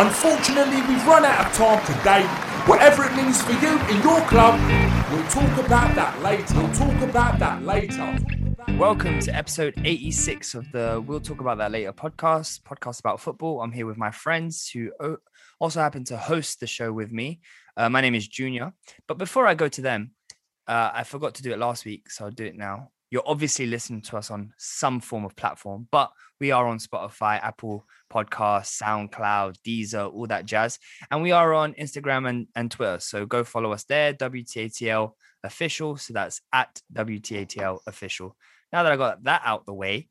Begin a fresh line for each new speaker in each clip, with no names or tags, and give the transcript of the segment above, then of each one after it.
Unfortunately, we've run out of time today. Whatever it means for you in your club, we'll talk about that later. We'll talk about that later.
Welcome to episode 86 of the We'll Talk About That Later podcast, podcast about football. I'm here with my friends who also happen to host the show with me. Uh, my name is Junior. But before I go to them, uh, I forgot to do it last week, so I'll do it now. You're obviously listening to us on some form of platform, but we are on Spotify, Apple Podcasts, SoundCloud, Deezer, all that jazz. And we are on Instagram and, and Twitter. So go follow us there, WTATL official. So that's at WTATL official. Now that I got that out the way,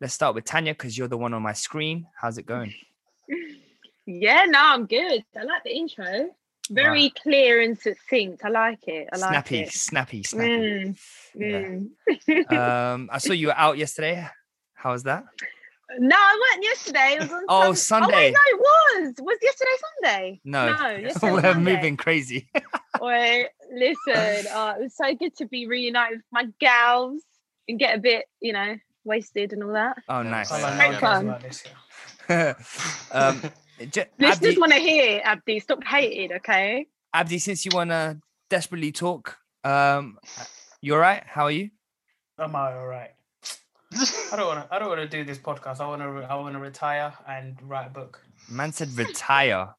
let's start with Tanya because you're the one on my screen. How's it going?
Yeah, no, I'm good. I like the intro. Very clear and succinct. I like it. I like
snappy,
it.
snappy, snappy.
Mm,
Yeah.
mm.
Um, I saw you were out yesterday. How was that?
No, I went yesterday. It was on
Oh,
Sun- Oh,
Sunday.
wait, no, it was. Was yesterday Sunday?
No,
No, yesterday
We're
Monday.
moving crazy.
Wait, listen. Uh, it was so good to be reunited with my gals and get a bit, you know, wasted and all that.
Oh, nice.
I like Great fun.
um, J-
Listeners want to hear Abdi. Stop hating, okay?
Abdi, since you want to desperately talk, um, you all right? How are you?
Am I all right? I don't want to. I don't want to do this podcast. I want to. I want to retire and write a book.
Man said retire.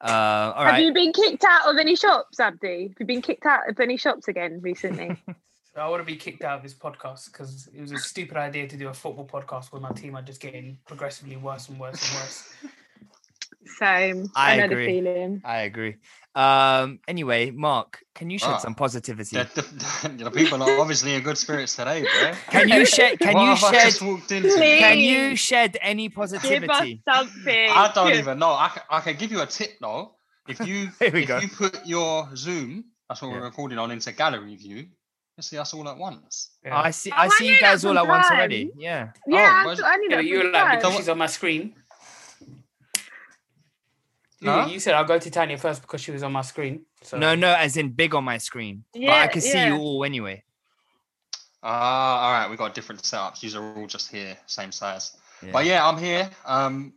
Uh, all
Have you been kicked out of any shops, Abdi? Have you been kicked out of any shops again recently?
I want to be kicked out of this podcast because it was a stupid idea to do a football podcast when my team are just getting progressively worse and worse and worse.
Same.
I
I, know
agree.
the feeling.
I agree. Um, anyway, Mark, can you shed
Ah.
some positivity?
The, the, the people are obviously in good spirits today, bro.
Can you shed? Can
What
you
have
shed?
just walked into?
Please.
Can you shed any positivity?
Give us
positivity?
something.
I don't even know. I can, I can give you a tip though. If you
Here we
if
go.
you put your Zoom, that's what
Yeah.
we're recording on, into gallery view, you'll see us all at once.
Yeah.
I see.
Oh,
I
I
see
knew
you guys all at once already. Yeah.
Yeah,
Oh,
I
was-
thought- I knew
Yeah, you were
from
like because she's on my screen. You,
Huh?
you said I'll go to Tanya first because she was on my screen. So
No, no, as in big on my screen. but I
Yeah,
can see you all anyway.
Ah, all right. We got different setups. These are all just here, same size.
Yeah.
But yeah, I'm here. Um,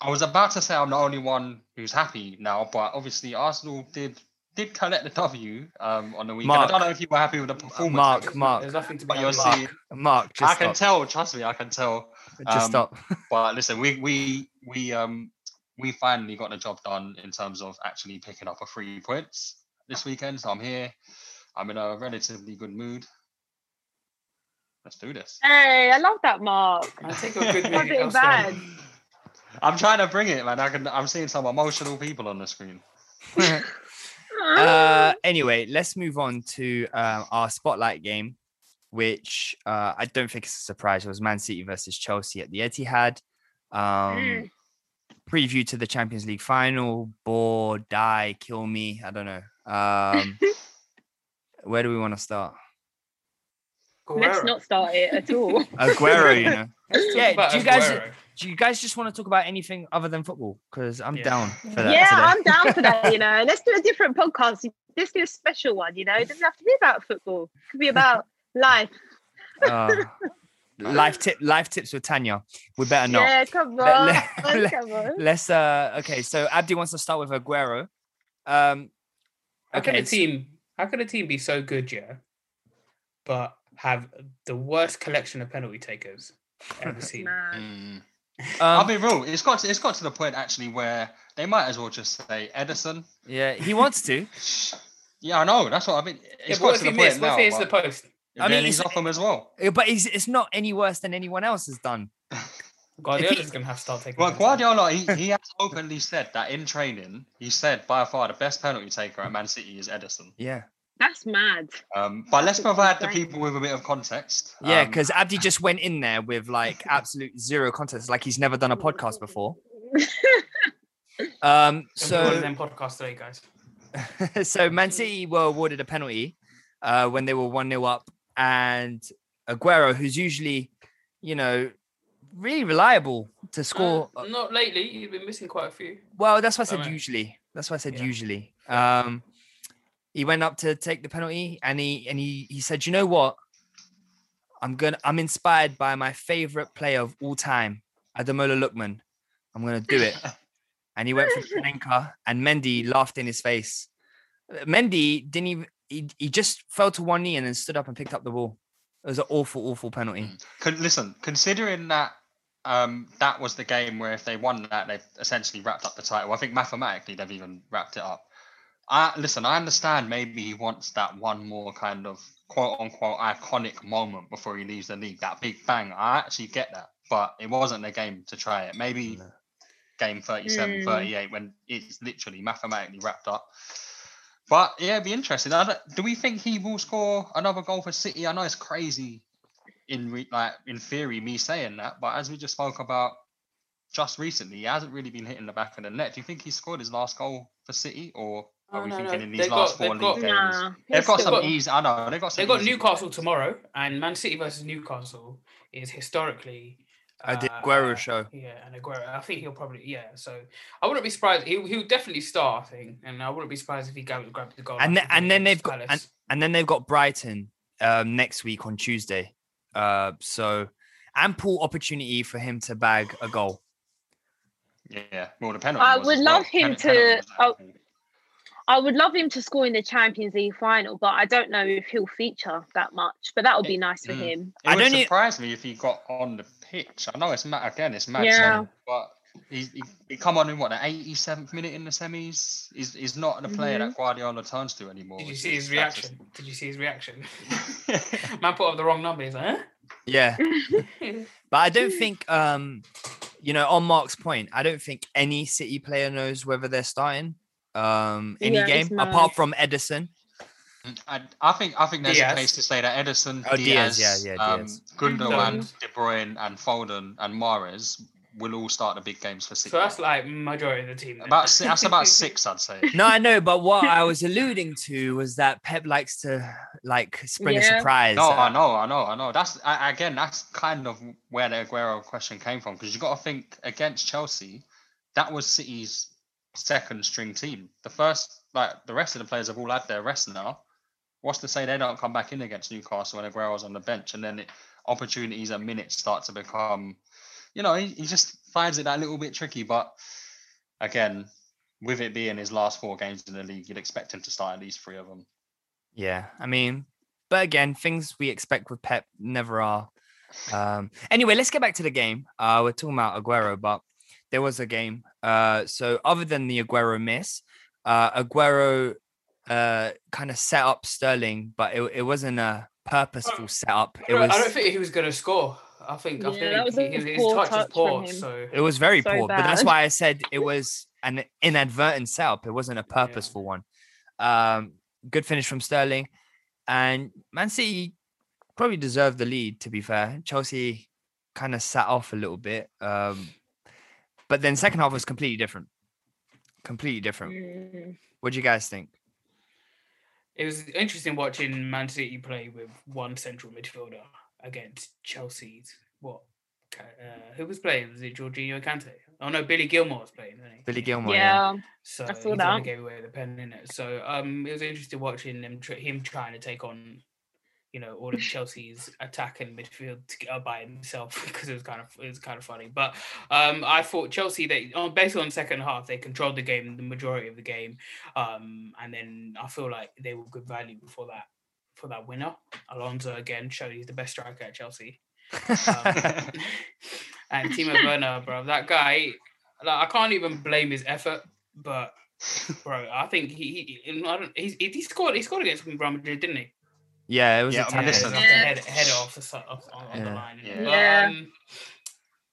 I was about to say I'm the only one who's happy now, but obviously Arsenal did did collect the W um, on the weekend.
Mark.
I don't know if you were happy with the performance.
Mark,
there's,
Mark,
there's nothing to be
But you're
happy about.
seeing,
Mark, just
I can
stop.
tell. Trust me, I can tell.
Just
um,
stop.
But listen, we we we um we finally got the job done in terms of actually picking up a three points this weekend. So I'm here. I'm in a relatively good mood. Let's do this.
Hey, I love that, Mark.
I take a good
Not
minute
doing
elsewhere.
bad.
I'm trying to bring it, man. I can. I'm seeing some emotional people on the screen.
uh, anyway, let's move on to um, our spotlight game, which uh, I don't think it's a surprise. It was Man City versus Chelsea at the Etihad. Um,
Mm.
Preview to the Champions League final. Bore, die, kill me. I don't know. Um, where do we want to start?
Let's not start it at all.
Aguero, you know. Yeah, do you guys-
Aguero.
Do do you guys just want to talk about anything other than football? Because I'm
Yeah.
down for that.
Yeah,
today.
I'm down for that. You know, let's do a different podcast. Let's do a special one. You know, it doesn't have to be about football. It could be about life.
Uh, life tip, life tips with Tanya. We better not.
Yeah, come on,
let- let-
come on.
Let's. Uh, okay, so Abdi wants to start with Aguero. Um,
How can a team? How can a team be so good, yeah, but have the worst collection of penalty takers ever seen?
Mad.
Mm. I'll
um,
be real. It's got to, it's got to the point actually where they might as well just say Ederson.
yeah, he wants to.
Yeah, I know. That's what I mean.
Yeah,
It's
but what
got
if
to
he
the point
missed? What
now.
if he hits the post?
I mean,
he's off them as well.
But it's it's not any worse than anyone else has done.
Guardiola's gonna have to start taking.
Well. Guardiola, he, he has openly said that in training, he said by far the best penalty taker at Man City is Ederson.
Yeah,
That's mad.
Um, but let's
That's
provide the people with a bit of context.
yeah,
Um,
because Abdi just went in there with like absolute zero context, like he's never done a podcast before. Um,
Don't do one of
so
them podcasts today, guys.
so Man City were awarded a penalty uh, when they were one 0 up, and Aguero, who's usually, you know, really reliable to score.
Uh, not lately. You've been missing quite a few.
Well, that's why I said usually. That's why I said
Yeah.
usually. Um, he went up to take the penalty, and he and he he said, "You know what? I'm gonna. I'm inspired by my favorite player of all time, Ademola Lookman. I'm gonna do it." and he went for Panenka, and Mendy laughed in his face. Mendy didn't even. He, he just fell to one knee and then stood up and picked up the ball. It was an awful, awful penalty.
Listen, considering that um, that was the game where if they won that, they've essentially wrapped up the title. I think mathematically they've even wrapped it up. I listen. I understand. Maybe he wants that one more kind of quote unquote iconic moment before he leaves the league. That big bang. I actually get that, but it wasn't the game to try it. Maybe game 37,
Mm.
38 when it's literally mathematically wrapped up. But yeah, it'd be interesting. I don't- do we think he will score another goal for City? I know it's crazy in re- like in theory me saying that, but as we just spoke about just recently, he hasn't really been hitting the back of the net. Do you think he scored his last goal for City, or are
Oh,
we
no,
thinking
no.
in
They've
these
got-
last four
they've got-
league games?
Nah,
They've got
he's
some
got-
easy. I know they've got some.
They've got
easy
Newcastle
games.
tomorrow, and Man City versus Newcastle is historically.
I did Aguero
uh,
show.
Yeah, and Aguero. I think he'll probably yeah. So I wouldn't be surprised. He'll, he'll definitely start. I think, and I wouldn't be surprised if he grabbed, grabbed the goal.
and then, and then they've got and, and then they've got Brighton um, next week on Tuesday. Uh, so ample opportunity for him to bag a goal.
Yeah, well, the penalty.
I would
as well.
love him
Pen- penalty
to-
was
oh,
actually-
I would love him to score in the Champions League final, but I don't know if he'll feature that much. But that would be nice for
Mm.
him.
It
I
would
don't e-
surprise me if he got on the pitch. I know it's mad again. It's mad,
Yeah.
saying, but he, he, he come on in what the 87th minute in the semis. He's, he's not the player
Mm-hmm.
that Guardiola turns to anymore.
Did you see his
it's- that's just-
reaction? Did you see his reaction? Man put up the wrong number. He's like, huh?
Yeah, but I don't think um, you know, on Mark's point, I don't think any City player knows whether they're starting um any
Yeah,
game apart from Ederson.
I, I think I think there's
Dias.
a case to say that Ederson,
Oh, Dias,
Dias,
yeah, yeah,
um,
Dias.
Gundogan, De Bruyne, and Foden and Mahrez will all start the big games for City.
So that's like majority of the team. then.
about that's about six, I'd say.
No, I know, but what I was alluding to was that Pep likes to like spring a surprise.
No,
uh,
I know, I know, I know. That's I, again, that's kind of where the Aguero question came from because you got to think against Chelsea, that was City's second string team. The first, like the rest of the players have all had their rest now. What's to say they don't come back in against Newcastle when Aguero's on the bench, and then it, opportunities and minutes start to become, you know, he, he just finds it that little bit tricky. But again, with it being his last four games in the league, you'd expect him to start at least three of them.
Yeah, I mean, but again, things we expect with Pep never are. Um, anyway, let's get back to the game. Uh, we're talking about Aguero, but there was a game. Uh, so other than the Aguero miss, uh, Aguero uh, kind of set up Sterling, but it, it wasn't a purposeful setup.
I
It
don't,
was
I don't think he was going to score. I think, I think
was
he- his, his
poor
touch was
touch from
poor. So
it was very
So
poor. But that's why I said it was an inadvertent setup. It wasn't a purposeful one. Um, good finish from Sterling, and Man City probably deserved the lead. To be fair, Chelsea kind of sat off a little bit, um, but then second half was completely different. Completely different.
Mm.
What do you guys think?
It was interesting watching Man City play with one central midfielder against Chelsea's what uh, who was playing? Was it Jorginho Kante? Oh no, Billy Gilmour was playing. Wasn't he?
Billy Gilmour.
Yeah.
So
I saw
he's
that.
gave away the pen in it. So um, it was interesting watching him tr- him trying to take on, you know, all of Chelsea's attack and midfield together by himself because it was kind of it was kind of funny. But um, I thought Chelsea they on based on second half they controlled the game the majority of the game, um, and then I feel like they were good value before that for that winner. Alonso again showed he's the best striker at Chelsea. Um, and Timo Werner, bro, that guy, like, I can't even blame his effort, but bro, I think he, he he's, he scored he scored against Real Madrid, didn't he?
Yeah, it was
Yeah,
a
I mean,
tactic.
listen,
Like a head, header off the si- off, on, on the line.
Yeah.
But,
Yeah.
um,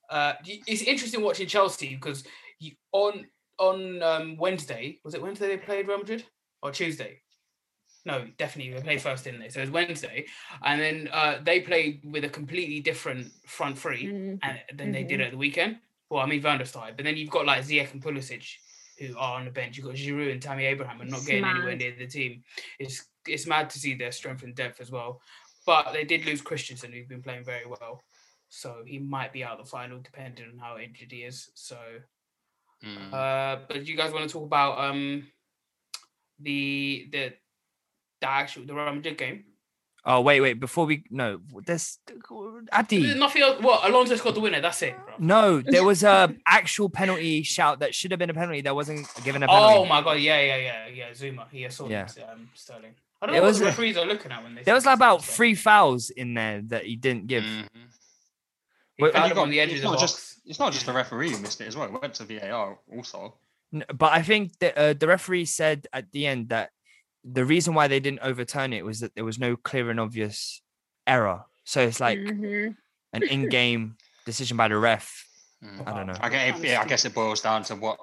uh, it's interesting watching Chelsea because you, on on um, Wednesday was it Wednesday they played Real Madrid or Tuesday? No, definitely they played first, didn't they? So it was Wednesday, and then uh, they played with a completely different front three
Mm.
and than they did at the weekend. Well, I mean Van der Sar, but then you've got like Ziyech and Pulisic who are on the bench. You've got Giroud and Tammy Abraham and not
It's
getting anywhere near the team. It's it's mad to see their strength and depth as well. But they did lose Christensen, who's been playing very well. So he might be out the final depending on how injured he is. So
Mm.
uh but you guys want to talk about um the the the actual the Real Madrid game?
Oh wait, wait. Before we no, there's Adi.
There's Nothing else. What Alonso scored the winner. That's it, bro.
No, there was a actual penalty shout that should have been a penalty that wasn't given a penalty.
Oh my god! Yeah, yeah, yeah, yeah. Zouma. He assaulted
Yeah.
um, Sterling. I don't
There
know
was
what the referees are looking at when they.
There was like about
stuff.
three fouls in there that he didn't give.
Mhm.
He
Wait,
fouled
And you
him on
got-
the edge of
it's
the
not
box.
just it's not just the referee who missed it as well. It went to VAR also.
N- But I think the uh, the referee said at the end that the reason why they didn't overturn it was that there was no clear and obvious error. So it's like
Mhm.
an in-game decision by the ref.
Mm.
I don't know.
I guess, yeah, I guess it boils down to what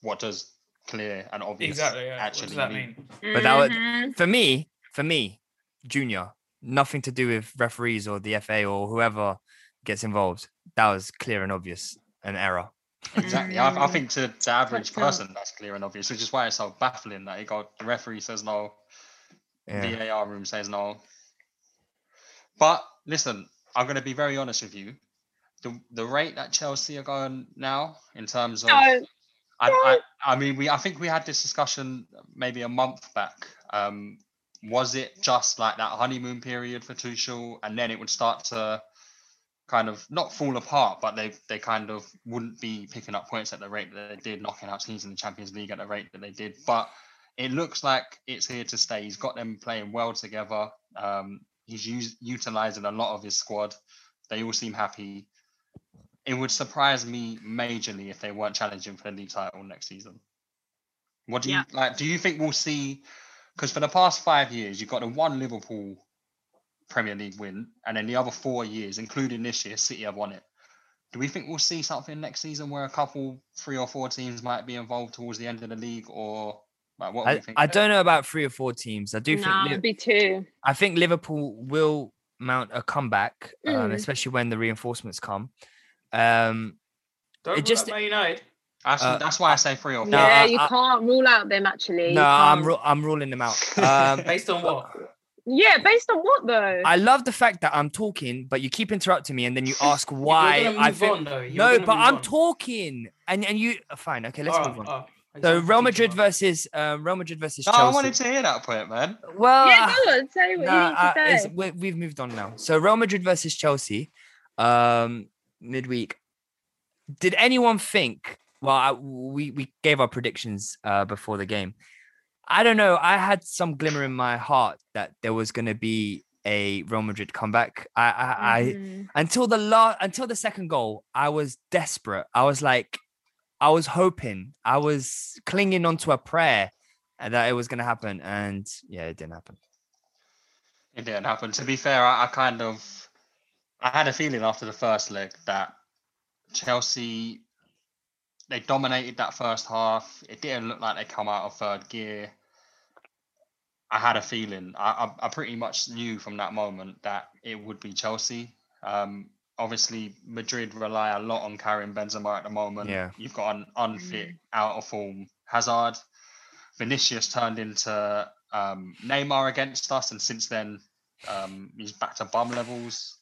what does clear and obvious
Exactly. Yeah. What does that
mean.
mean?
But that would
Mhm.
for me, for me, Junior, nothing to do with referees or the FA or whoever gets involved. That was clear and obvious an error.
Exactly. I, I think to the average
Quite tough.
person that's clear and obvious, which is why it's so baffling that he got the referee says no,
Yeah.
VAR room says no. But listen, I'm going to be very honest with you. The the rate that Chelsea are going now in terms of
No.
I, I, I mean, we I think we had this discussion maybe a month back. Um, was it just like that honeymoon period for Tuchel, and then it would start to kind of not fall apart, but they they kind of wouldn't be picking up points at the rate that they did, knocking out teams in the Champions League at the rate that they did. But it looks like it's here to stay. He's got them playing well together. Um, he's utilizing a lot of his squad. They all seem happy. It would surprise me majorly if they weren't challenging for the league title next season. What do you
Yeah.
like? Do you think we'll see? Because for the past five years, you've got the one Liverpool Premier League win, and then the other four years, including this year, City have won it. Do we think we'll see something next season where a couple, three or four teams might be involved towards the end of the league, or like what do
I,
you think?
I don't know about three or four teams. I do
No,
think Liv-
it'd be two.
I think Liverpool will mount a comeback, um,
Mm.
especially when the reinforcements come. Um,
Don't
It just-
out Man United.
That's,
uh,
that's why I say three or four.
Yeah,
I-
you
I-
can't rule out them actually.
No, I'm ru- I'm ruling them out. Um,
Based on what?
yeah, based on what though?
I love the fact that I'm talking, but you keep interrupting me, and then you ask
You're
why I
move
think.
on, though. You're
No,
gonna
but
move
I'm
on.
talking, and and you uh, fine. Okay, let's
Alright,
move on.
alright.
So Real Madrid versus uh, Real Madrid versus
No,
Chelsea.
I wanted to hear that point, man.
Well,
yeah,
uh,
go on, say what
no,
you need
uh,
to
it's-
say.
we, we've moved on now. So Real Madrid versus Chelsea, um, midweek. Did anyone think? Well, I, we we gave our predictions uh, before the game. I don't know. I had some glimmer in my heart that there was going to be a Real Madrid comeback. I, I, I
Mhm.
until the last until the second goal, I was desperate. I was like, I was hoping, I was clinging onto a prayer uh, that it was going to happen, and yeah, it didn't happen.
It didn't happen. To be fair, I, I kind of I had a feeling after the first leg that Chelsea they dominated that first half. It didn't look like they come out of third gear. I had a feeling. I, I, I pretty much knew from that moment that it would be Chelsea. Um, obviously, Madrid rely a lot on Karim Benzema at the moment.
Yeah.
You've got an unfit, out of form Hazard. Vinicius turned into um, Neymar against us, and since then um, he's back to bum levels.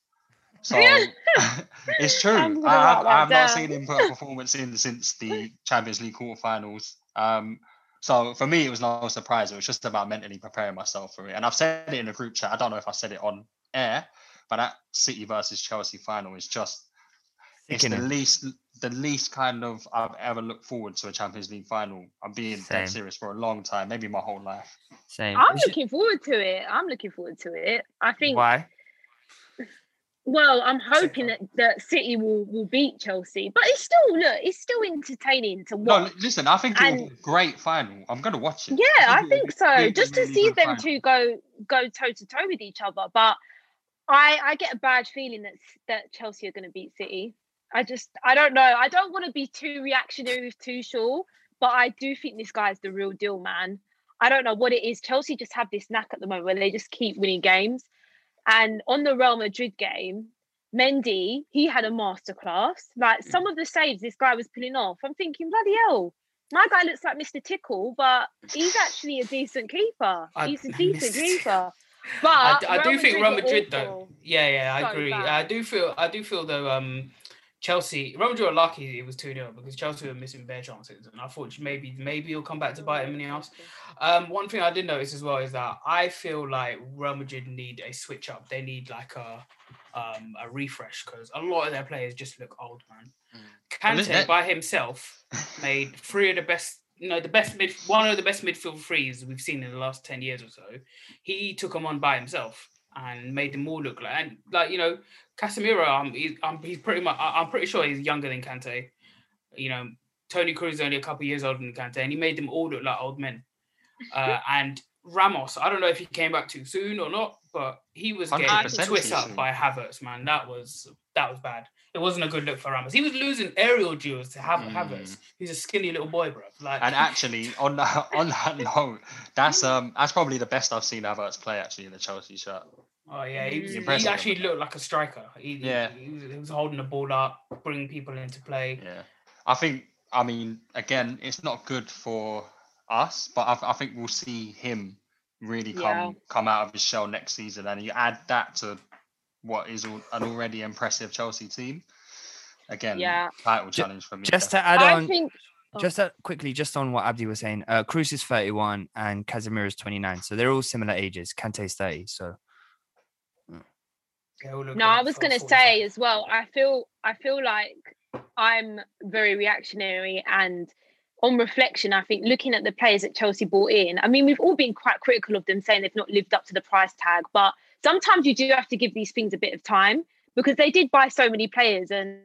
So it's true. I,
I'm gonna
I,
write
have, I have not seen him put a performance in since the Champions League quarterfinals. Um, so for me, it was no surprise. It was just about mentally preparing myself for it. And I've said it in a group chat. I don't know if I said it on air, but that City versus Chelsea final is just it's the least the least kind of I've ever looked forward to a Champions League final. I'm being
Same.
dead serious for a long time, maybe my whole life.
Same.
I'm looking forward to it. I'm looking forward to it. I think.
Why?
Well, I'm hoping that, that City will, will beat Chelsea, but it's still look, it's still entertaining to watch.
li- listen, I think it will be a great final. I'm gonna watch it.
Yeah, I
it will
think so. Just to
really
see them
final.
two go go toe to toe with each other, but I I get a bad feeling that that Chelsea are going to beat City. I just I don't know. I don't want to be too reactionary with sure. but I do think this guy's the real deal, man. I don't know what it is. Chelsea just have this knack at the moment where they just keep winning games. And on the Real Madrid game, Mendy, he had a masterclass. Like some of the saves this guy was pulling off. I'm thinking, bloody hell, my guy looks like Mr. Tickle, but he's actually a decent keeper.
I-
He's a decent keeper.
I,
But
d- I do think Real Madrid though. Yeah, yeah, I
So
agree.
bad.
I do feel I do feel though um Chelsea Real Madrid were lucky it was 2 0 because Chelsea were missing bare chances and I thought maybe maybe he'll come back to bite him in the ass. Um one thing I did notice as well is that I feel like Real Madrid need a switch up. They need like a um a refresh because a lot of their players just look old, man.
Isn't
Kante by himself made three of the best, you know, the best mid, one of the best midfield threes we've seen in the last ten years or so. He took them on by himself and made them all look like, and like you know, Casemiro. Um, he's, um, he's pretty much. I- I'm pretty sure he's younger than Kante. You know, Toni Kroos is only a couple years older than Kante, and he made them all look like old men. Uh, and Ramos, I don't know if he came back too soon or not, but he was getting
100%
twist up by Havertz. Man, that was that was bad. It wasn't a good look for Ramos. He was losing aerial duels to Hav- Havertz. He's a skinny little boy, bro. Like,
Mm. And actually, on that on that note, that's um that's probably the best I've seen Havertz play actually in the Chelsea shirt.
Oh yeah, he, was- he actually looked like a striker. He,
Yeah.
he, was, he was holding the ball up, bringing people into play.
Yeah, I think I mean again, it's not good for us, but I, I think we'll see him really come
Yeah.
come out of his shell next season, and you add that to what is an already impressive Chelsea team. Again,
Yeah.
title challenge for me.
Just to add
I
on,
think oh.
just uh, quickly, just on what Abdi was saying, uh, Kroos is 31 and Casemiro is 29. So they're all similar ages. Kante's 30. So
They all look
No, I was gonna say as well. I feel I feel like I'm very reactionary, and on reflection, I think looking at the players that Chelsea brought in. I mean, we've all been quite critical of them, saying they've not lived up to the price tag. But sometimes you do have to give these things a bit of time because they did buy so many players, and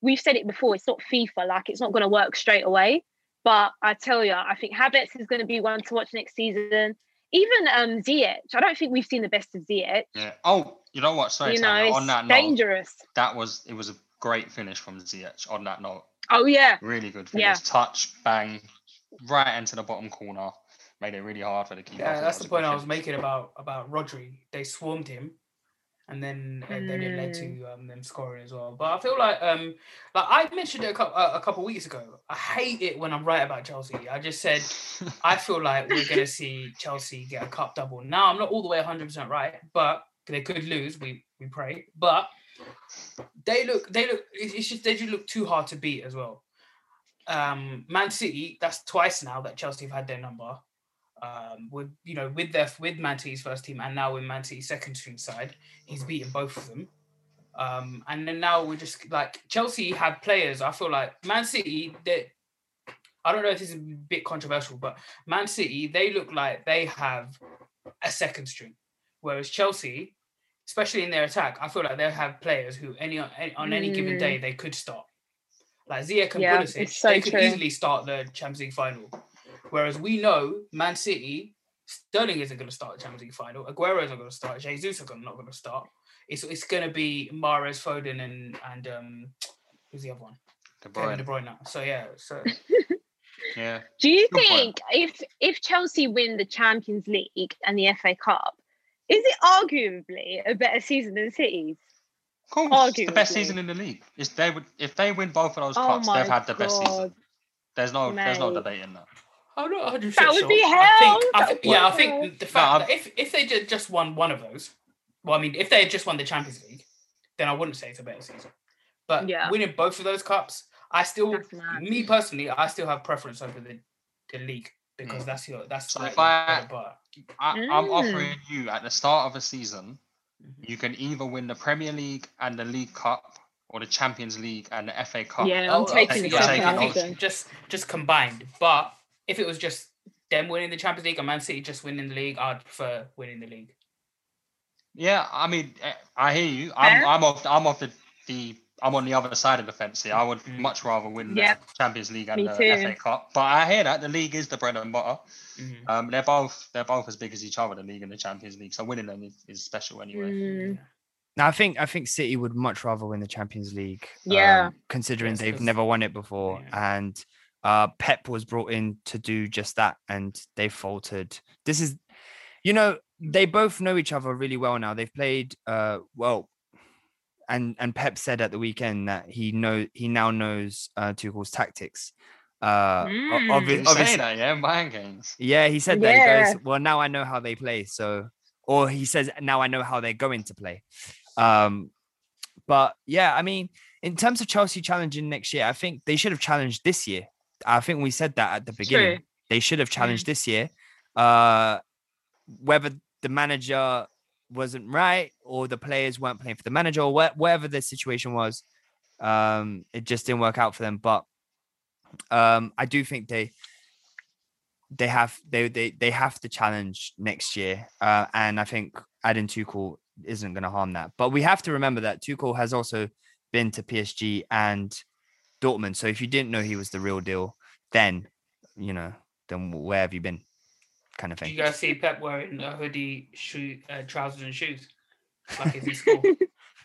we've said it before. It's not FIFA; like it's not going to work straight away. But I tell you, I think Havertz is going to be one to watch next season. Even um Ziyech, I don't think we've seen the best of Ziyech.
Yeah. Oh, you know what? Sorry,
you know,
Tanya,
it's
on that note,
dangerous.
that was it was a great finish from Ziyech. On that note,
Oh yeah,
really good finish.
Yeah.
Touch, bang, right into the bottom corner. Made it really hard for the keeper.
Yeah, that's
that
the point I was making about about Rodri. They swarmed him, and then uh, then it led to um, them scoring as well. But I feel like um like I mentioned it a couple uh, a couple weeks ago. I hate it when I'm right about Chelsea. I just said I feel like we're gonna see Chelsea get a cup double. Now I'm not all the way 100 percent right, but they could lose. We we pray, but they look they look. It's just they just look too hard to beat as well. Um, Man City. That's twice now that Chelsea have had their number um, with you know with their with Man City's first team and now with Man City's second string side, he's beaten both of them. Um, and then now we're just like Chelsea have players. I feel like Man City. I don't know if this is a bit controversial, but Man City they look like they have a second string, whereas Chelsea, especially in their attack, I feel like they have players who any on any, any given
Mm.
day they could start. Like Ziyech and
Yeah,
Pulisic,
so
they could
true.
easily start the Champions League final. Whereas we know Man City, Sterling isn't going to start the Champions League final. Aguero isn't going to start. Jesus is not going to start. It's it's going to be Mahrez, Foden, and and um, who's the other one?
De Bruyne.
De Bruyne. So yeah, so
Yeah.
Do you
Good point.
think if if Chelsea win the Champions League and the FA Cup, is it arguably a better season than City's?
Of course, it's the best season in the league. It's they would if they win both of those
Oh
cups, they've had the best season. There's no there's no debate in that.
I'm not 100
That would
sure.
be
I
hell.
think, I
That
think, yeah, I think the fact
I'm-
that if if they ju- just won one of those, well, I mean, if they had just won the Champions League, then I wouldn't say it's a better season. But
Yeah.
winning both of those cups, I still, me personally, I still have preference over the, the league because
Mm.
that's your that's
So if
your
I-
bread and butter.
I, I'm
Mm.
offering you at the start of a season,
Mhm.
you can either win the Premier League and the League Cup, or the Champions League and the FA Cup.
Yeah, I'm
Oh,
taking
okay,
the
you're
second
taking those.
option.
just just combined. But if it was just them winning the Champions League and Man City just winning the league, I'd prefer winning the league.
Yeah, I mean, eh, I hear you. I'm, I'm off. I'm off the, the. I'm on the other side of the fence here. I would
Mm.
much rather win
Yep.
the Champions League and
Me
the
too.
FA Cup. But I hear that the league is the bread and butter.
Mhm.
Um, they're both they're both as big as each other, the league and the Champions League. So winning them is, is special anyway.
Mm,
Now, I think I think City would much rather win the Champions League.
Yeah.
um, considering
Yes,
they've never won it before,
Yeah.
and uh, Pep was brought in to do just that, and they faltered. This is, you know, they both know each other really well now. They've played uh, well, and and Pep said at the weekend that he know he now knows uh, Tuchel's tactics. Uh, o-
Mm.
obvi- obviously,
that, yeah, mind games.
yeah, he said that. He goes, well, now I know how they play. So, or he says, now I know how they're going to play. Um, but yeah, I mean, in terms of Chelsea challenging next year, I think they should have challenged this year. I think we said that at the beginning.
True.
They should have challenged this year. Uh, whether the manager wasn't right or the players weren't playing for the manager or wha- whatever the situation was, um, it just didn't work out for them. But um, I do think they they have they they they have to challenge next year, uh, and I think adding Tuchel isn't going to harm that. But we have to remember that Tuchel has also been to PSG and Dortmund. So if you didn't know he was the real deal, then you know, then where have you been? Kind of
Did
thing.
you guys see Pep wearing a hoodie, shoe, uh, trousers, and shoes? Like he's in school.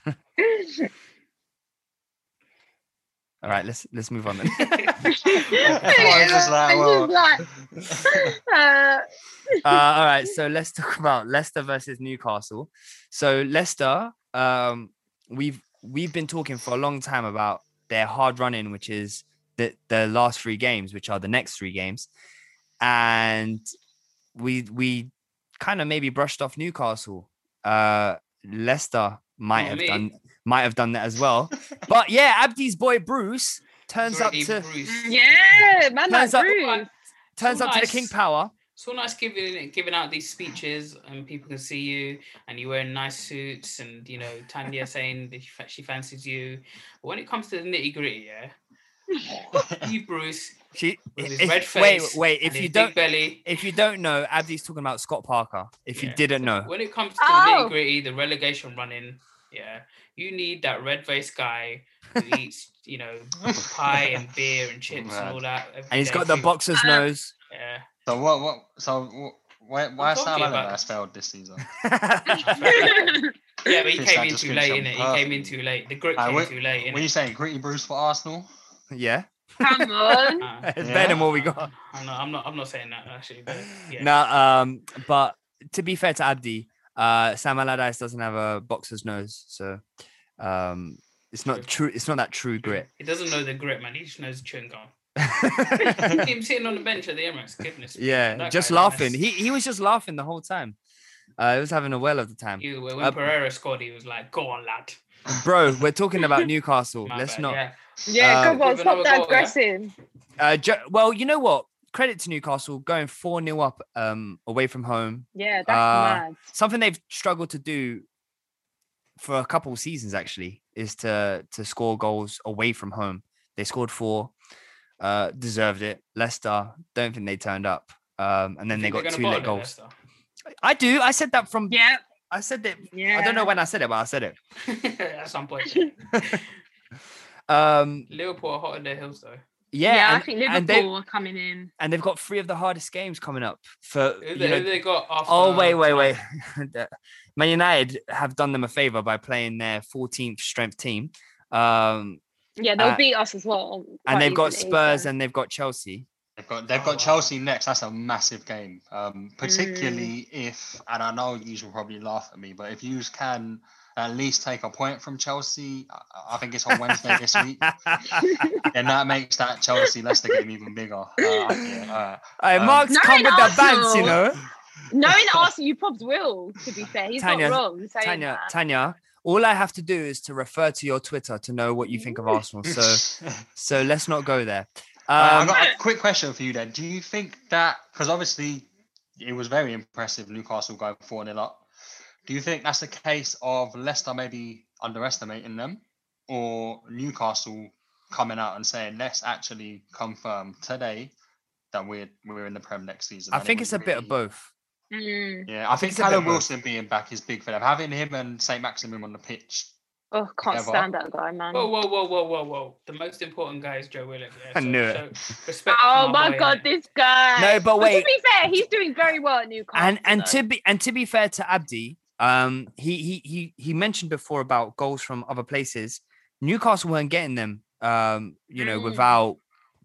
All right, let's let's move on then.
Why is this that
It's
well?
just like, uh,
all right, so let's talk about Leicester versus Newcastle. So Leicester, um, we've we've been talking for a long time about their hard running, which is the the last three games, which are the next three games, and we we kind of maybe brushed off Newcastle. Uh, Leicester might
Not
have
me.
done might have done that as well, but yeah, Abdi's boy Bruce turns up to
Bruce.
yeah, man, like
Turns up-
Bruce.
turns
So
up to the King
nice.
Power.
So nice giving giving out these speeches and people can see you and you wearing nice suits and you know Tanya saying that she she fancies you. But when it comes to the nitty gritty, yeah, you Bruce
She
with his
if-
red
wait,
face,
wait. If you don't,
belly.
if you don't know, Abdi's talking about Scott Parker. If you didn't know,
When it comes to
Oh.
the nitty oh! gritty, the relegation running, yeah, you need that red face guy who eats, you know, pie and beer and chips and all that.
and he's
day
got the
for you.
boxer's uh, nose.
Yeah.
So what? What? So wh- why? Why
talking
Sam Allardyce failed this season?
Yeah, but he
Fits
came in too late,
description
innit? He came in too late. The grit came
what-
too late,
What are you saying? Gritty Bruce for Arsenal?
yeah,
Come on.
Uh,
it's
Yeah.
better than what we got.
I'm not, I'm not. I'm not saying that actually. But yeah.
No, um, but to be fair to Abdi, uh, Sam Allardyce doesn't have a boxer's nose, so um, it's not true. It's not that true grit.
He doesn't know the grit, man. He just knows chewing gum. Him sitting on the bench at the Emirates. Goodness.
yeah,
that
just laughing.
nice.
He he was just laughing the whole time. Uh, he was having a well of the time.
He- when
Uh,
Pereira scored, he was like, "Go on, lad."
Bro, we're talking about Newcastle. Let's
bad,
not.
Yeah.
Yeah,
Uh,
come on, stop
another
that
goal, yeah?
Uh, ju- well, you know what? Credit to Newcastle going four 0 up um away from home.
Yeah, that's
Uh,
mad.
something they've struggled to do for a couple of seasons actually is to to score goals away from home. They scored four, uh, deserved it. Leicester don't think they turned up, um, and then they got two late goals. I do. I said that from.
Yeah,
I said that.
yeah.
I don't know when I said it, but I said it.
At some point,
Um,
Liverpool are hot in their heels though.
yeah,
Yeah,
and,
I think
and they
Liverpool are coming in.
and they've got three of the hardest games coming up for
Who
you
they,
know,
who they got after?
Oh wait, wait,
tonight?
wait. Man United have done them a favor by playing their 14th strength team, um,
Yeah, they'll
Uh,
beat us as well.
and they've got Spurs
so-
and they've got Chelsea.
They've got they've
Oh,
got
wow.
Chelsea next. That's a massive game. Um,
Mm.
particularly if, and I know you will probably laugh at me, but if you can at least take a point from Chelsea, I, I think it's on Wednesday this week, and that makes that Chelsea Leicester game even bigger. Uh, yeah,
Hey,
Um,
Mark's
No,
come
in
with the bands, you
Arsenal.
know.
Knowing Arsenal, you probs will. To be fair, he's
Tanya,
not wrong.
Tanya,
that.
Tanya, all I have to do is to refer to your Twitter to know what you think of Arsenal. So, so let's not go there.
Uh,
Um,
I've got a quick question for you then. Do you think that because obviously it was very impressive Newcastle going 4 0 up. Do you think that's a case of Leicester maybe underestimating them or Newcastle coming out and saying, let's actually confirm today that we're we're in the Prem next season?
I think it's a bit of both.
Mm.
Yeah, I, think,
it's
Callum. Wilson being back is big for them. Having him and St. Maximin on the pitch.
Oh, can't
together-
stand that guy, man.
Whoa, whoa, whoa, whoa, whoa, whoa! The most important guy is Joe Willock. Yeah,
I knew it.
so respect
Oh my
boy,
god,
innit?
this guy.
No, but wait.
to be fair, he's doing very well at Newcastle.
and and
though.
to be and to be fair to Abdi, um, he he he he mentioned before about goals from other places. Newcastle weren't getting them, um, you know,
Mm.
without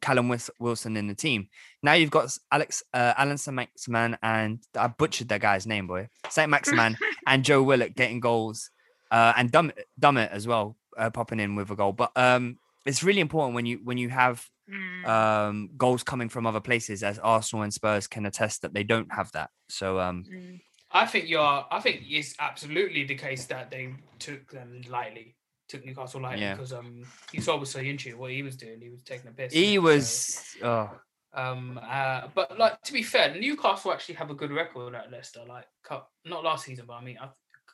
Callum Wilson in the team. Now you've got Alex uh, Alan Saint Maximin and I butchered that guy's name, boy, Saint Maximin and Joe Willock getting goals, uh, and Dummett, Dummett as well, uh, popping in with a goal. But um, it's really important when you when you have
Mm.
um, goals coming from other places, as Arsenal and Spurs can attest that they don't have that. So um,
Mm.
I think you're. I think it's absolutely the case that they took them lightly, took Newcastle lightly
Yeah.
because um you saw with Soyuncu what he was doing. He was taking a piss.
he was. Oh,
um uh but like to be fair, Newcastle actually have a good record at Leicester. Like not last season, but I mean a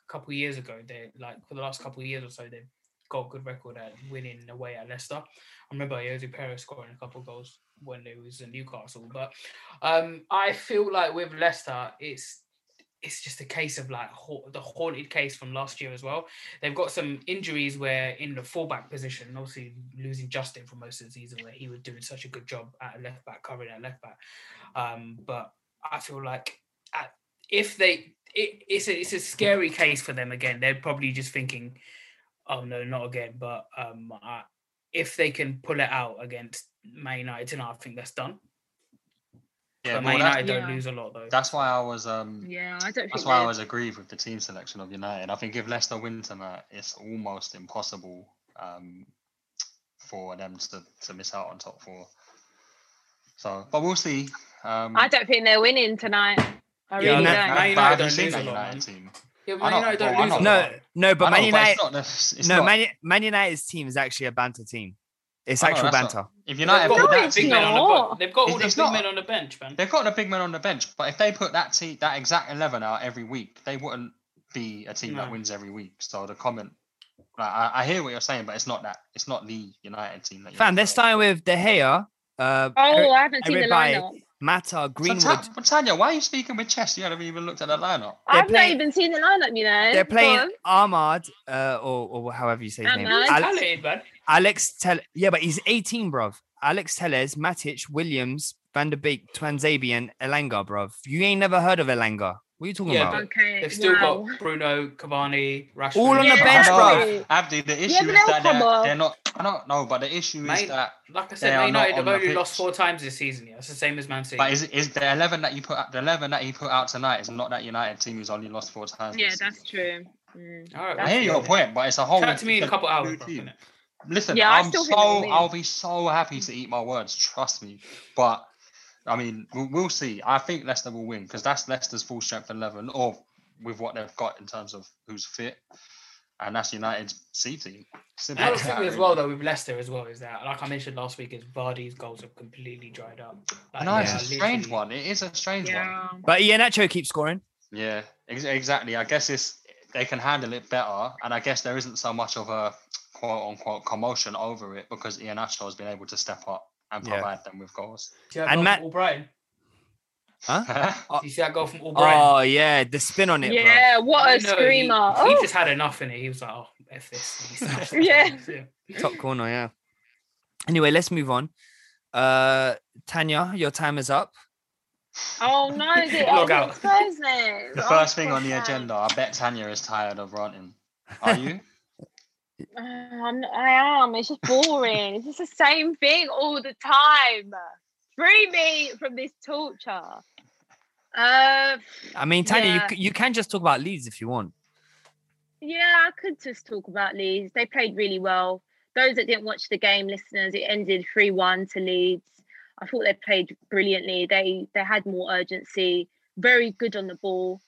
couple of years ago, they like for the last couple of years or so they've got a good record at winning away at Leicester. I remember Ayoze Perez scoring a couple of goals when they was in Newcastle. But um I feel like with Leicester, it's it's just a case of like the haunted case from last year as well. They've got some injuries where in the fullback position, obviously losing Justin for most of the season, where he was doing such a good job at left back, covering at left back. Um, but I feel like at, if they, it, it's a it's a scary case for them again. They're probably just thinking, oh no, not again. But um, I, if they can pull it out against Man United tonight, I think that's done.
Yeah,
but
well,
Man
that's-
United don't
Yeah.
lose a lot though.
That's why I was um
Yeah, I don't
That's why I
they're-
was aggrieved with the team selection of United. I think if Leicester win tonight, it's almost impossible um, for them to, to miss out on top four. So, but we'll see. Um,
I don't think they're winning tonight. I
Yeah,
really
no-
don't.
but
Man United don't
seen
lose
that
a lot,
United
man.
team?
Yeah, Man United don't
I
lose a
know,
lot.
no, no, but Man United,
it's not the- it's
no, Man, Man United's team is actually a banter team. It's
I
actual banter.
not- If
They've
United
got
No,
that
big
team,
men on the
not.
bench. They've got all
It's-
the big men on the bench, man.
they've got the big men on the bench. But if they put that team, that exact eleven out every week, they wouldn't be a team that wins every week. So the comment, like, I, I hear what you're saying, but it's not that. It's not the United team that. you're
Fam, they're starting with De Gea, uh,
Oh,
Eric-
I haven't seen the
Eric Bailly,
lineup.
Mata,
So,
Greenwood.
Ta- but Tanya, why are you speaking with chest? You haven't even looked at the lineup.
I've
playing-
not even seen the lineup, you know.
They're playing
on.
Amad, uh, or, or however you say his name.
Amad.
Ale-
Talented, man.
Alex Tel. Yeah, but he's 18, bruv. Alex Telles, Matic, Williams, Van der Beek, Tuanzebe, Elanga, bruv. You ain't never heard of Elanga. What are you talking
Yeah,
about?
but
Okay.
They've still
wow.
got Bruno, Cavani, Rashford.
All on the
Yeah,
bench,
I know,
bruv.
Abdi, the issue
Yeah, but
is
they'll
that
come
they're,
up.
they're not. I don't know, but the issue is
Mate,
that.
Like I
They
said,
are
Man
not
United
on
have
the
only lost
pitch.
four times this season. Yeah, it's the same as Man City.
But is is the eleven that you put out, the eleven that he put out tonight is not that United team who's only lost four times.
Yeah,
this
that's
season.
true. Mm.
All right,
I hear your point, but it's a whole.
Chat to me in a
it's
couple hours,
new
bro,
team.
innit?
Listen,
Yeah, I
I'm
still think they'll
so
win.
I'll be so happy to eat my words. Trust me, but I mean we'll, we'll see. I think Leicester will win because that's Leicester's full strength eleven, or with what they've got in terms of who's fit, and that's United's C team. Simple
Another
as
thing as well, though, with Leicester as well, is that, like I mentioned last week, is Vardy's goals have completely dried up.
I
Like,
know it's
they
a strange
literally-
one. It is a strange one.
Yeah.
But Iheanacho keeps scoring.
Yeah, ex- exactly. I guess it's they can handle it better, and I guess there isn't so much of a quote unquote commotion over it because Iheanacho has been able to step up and
Yeah.
provide them with goals.
And Matt-
from Albrighton?
Huh?
You see that goal from Albrighton?
Oh yeah, the spin on it, bro.
Yeah, what a
You know, he-
screamer.
He,
oh,
just had enough in it. He was like, oh, F this. and he smashed it.
Yeah.
Top corner, yeah. Anyway, let's move on. Uh Tanya, your time is up.
oh no, is it
Log
oh,
out.
it's Thursday.
The
Oh,
first thing on the agenda, I bet Tanya is tired of ranting. Are you?
Uh, I'm, It's just boring. it's just the same thing all the time. Free me from this torture. Uh,
I mean, Tanya,
Yeah.
you, you can just talk about Leeds if you want.
yeah, I could just talk about Leeds. They played really well. Those that didn't watch the game, listeners, it ended three one to Leeds. I thought they played brilliantly. They they had more urgency. Very good on the ball.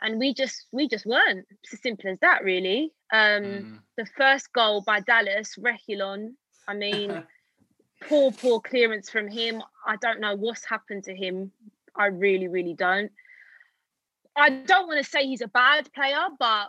And we just we just weren't. It's as simple as that, really. Um,
Mm.
The first goal by Dallas, Reguilon. I mean, poor poor clearance from him. I don't know what's happened to him. I really really don't. I don't want to say he's a bad player, but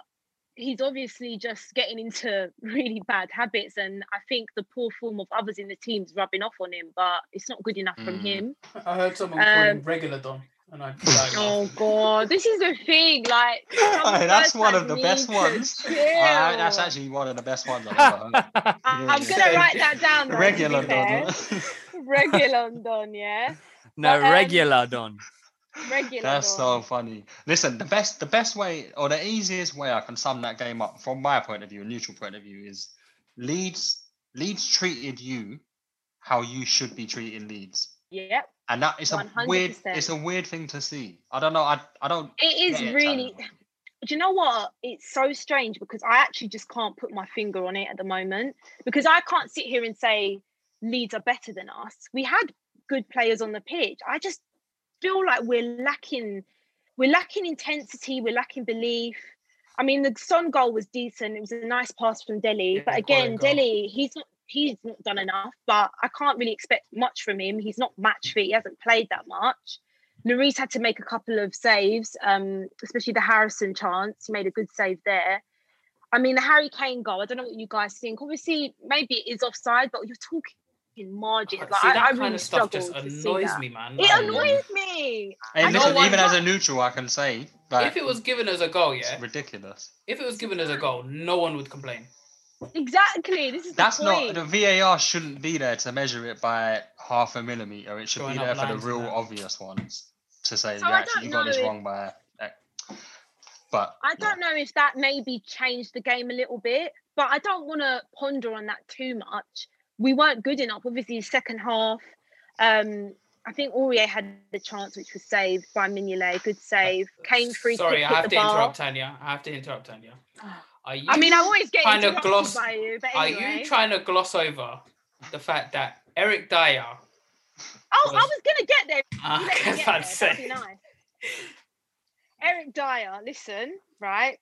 he's obviously just getting into really bad habits, and I think the poor form of others in the team's rubbing off on him. But it's not good enough from
Mm.
him.
I heard someone call him
Um,
regular Don, and I died
Oh god, this is the thing. Like, some
Hey, that's one of the best ones.
chill.
Uh, that's actually one of the best ones I've ever heard.
I- I'm gonna write that down. Though,
Regular
to be fair.
Don.
Regular Don, yeah.
No,
But, um,
regular Don.
Regular.
That's
Don.
so funny. Listen, the best the best way or the easiest way I can sum that game up from my point of view, a neutral point of view, is Leeds Leeds treated you how you should be treating Leeds.
Yep.
And that is a weird it's a weird thing to see. I don't know. I I don't
It is
it,
really. Do you know what? It's so strange because I actually just can't put my finger on it at the moment because I can't sit here and say Leeds are better than us. We had good players on the pitch. I just feel like we're lacking. We're lacking intensity. We're lacking belief. I mean, the Son goal was decent. It was a nice pass from Dele,
Yeah,
but again. Dele, he's not. He's not done enough, but I can't really expect much from him. He's not match fit. He hasn't played that much. Lloris had to make a couple of saves, um, especially the Harrison chance. He made a good save there. I mean, the Harry Kane goal. I don't know what you guys think. Obviously, maybe it is offside, but you're talking in margins. Like,
See, that
I
kind
really
of stuff just annoys me, man.
It annoys me.
Hey, listen,
don't
even as a neutral, I can say that
if it was given as a goal, yeah,
it's ridiculous.
if it was given as a goal, no one would complain.
Exactly. This is
That's
the
not the VAR shouldn't be there to measure it by half a millimeter. It should
Drawing
be there for the real
that.
obvious ones to say
So
you
I
actually you got this
if-
wrong by. But
I don't know if that maybe changed the game a little bit, but I don't want to ponder on that too much. We weren't good enough. Obviously, second half. Um, I think Aurier had the chance, which was saved by Mignolet. Good save. Kane free
Sorry, I have to
bar.
interrupt Tanya. I have to interrupt Tanya. Are you
I mean, I always get
trying to gloss?
by you, but
Are you trying to gloss over the fact that Eric Dier?
oh, I
was-
was gonna get there.
Ah,
you let me
I was
get there. That'd be nice. Eric Dier, listen, right?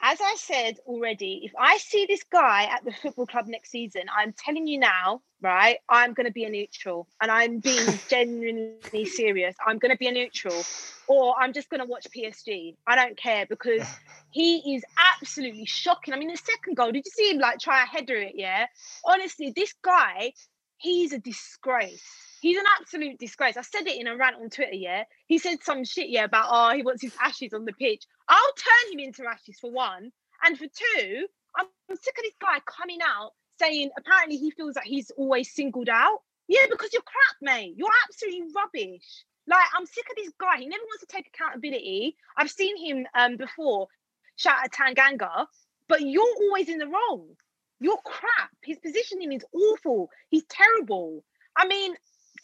As I said already, if I see this guy at the football club next season, I'm telling you now, right? I'm going to be a neutral, and I'm being genuinely serious. I'm going to be a neutral, or I'm just going to watch PSG. I don't care because he is absolutely shocking. I mean, the second goal, did you see him like try a header it? Yeah, honestly, this guy, he's a disgrace. He's an absolute disgrace. I said it in a rant on Twitter, yeah. He said some shit, yeah, about oh, he wants his ashes on the pitch. I'll turn him into ashes for one. And for two, I'm sick of this guy coming out saying apparently he feels like he's always singled out. Yeah, because you're crap, mate. You're absolutely rubbish. Like, I'm sick of this guy. He never wants to take accountability. I've seen him um before shout at Tanganga, but you're always in the wrong. You're crap. His positioning is awful. He's terrible. I mean,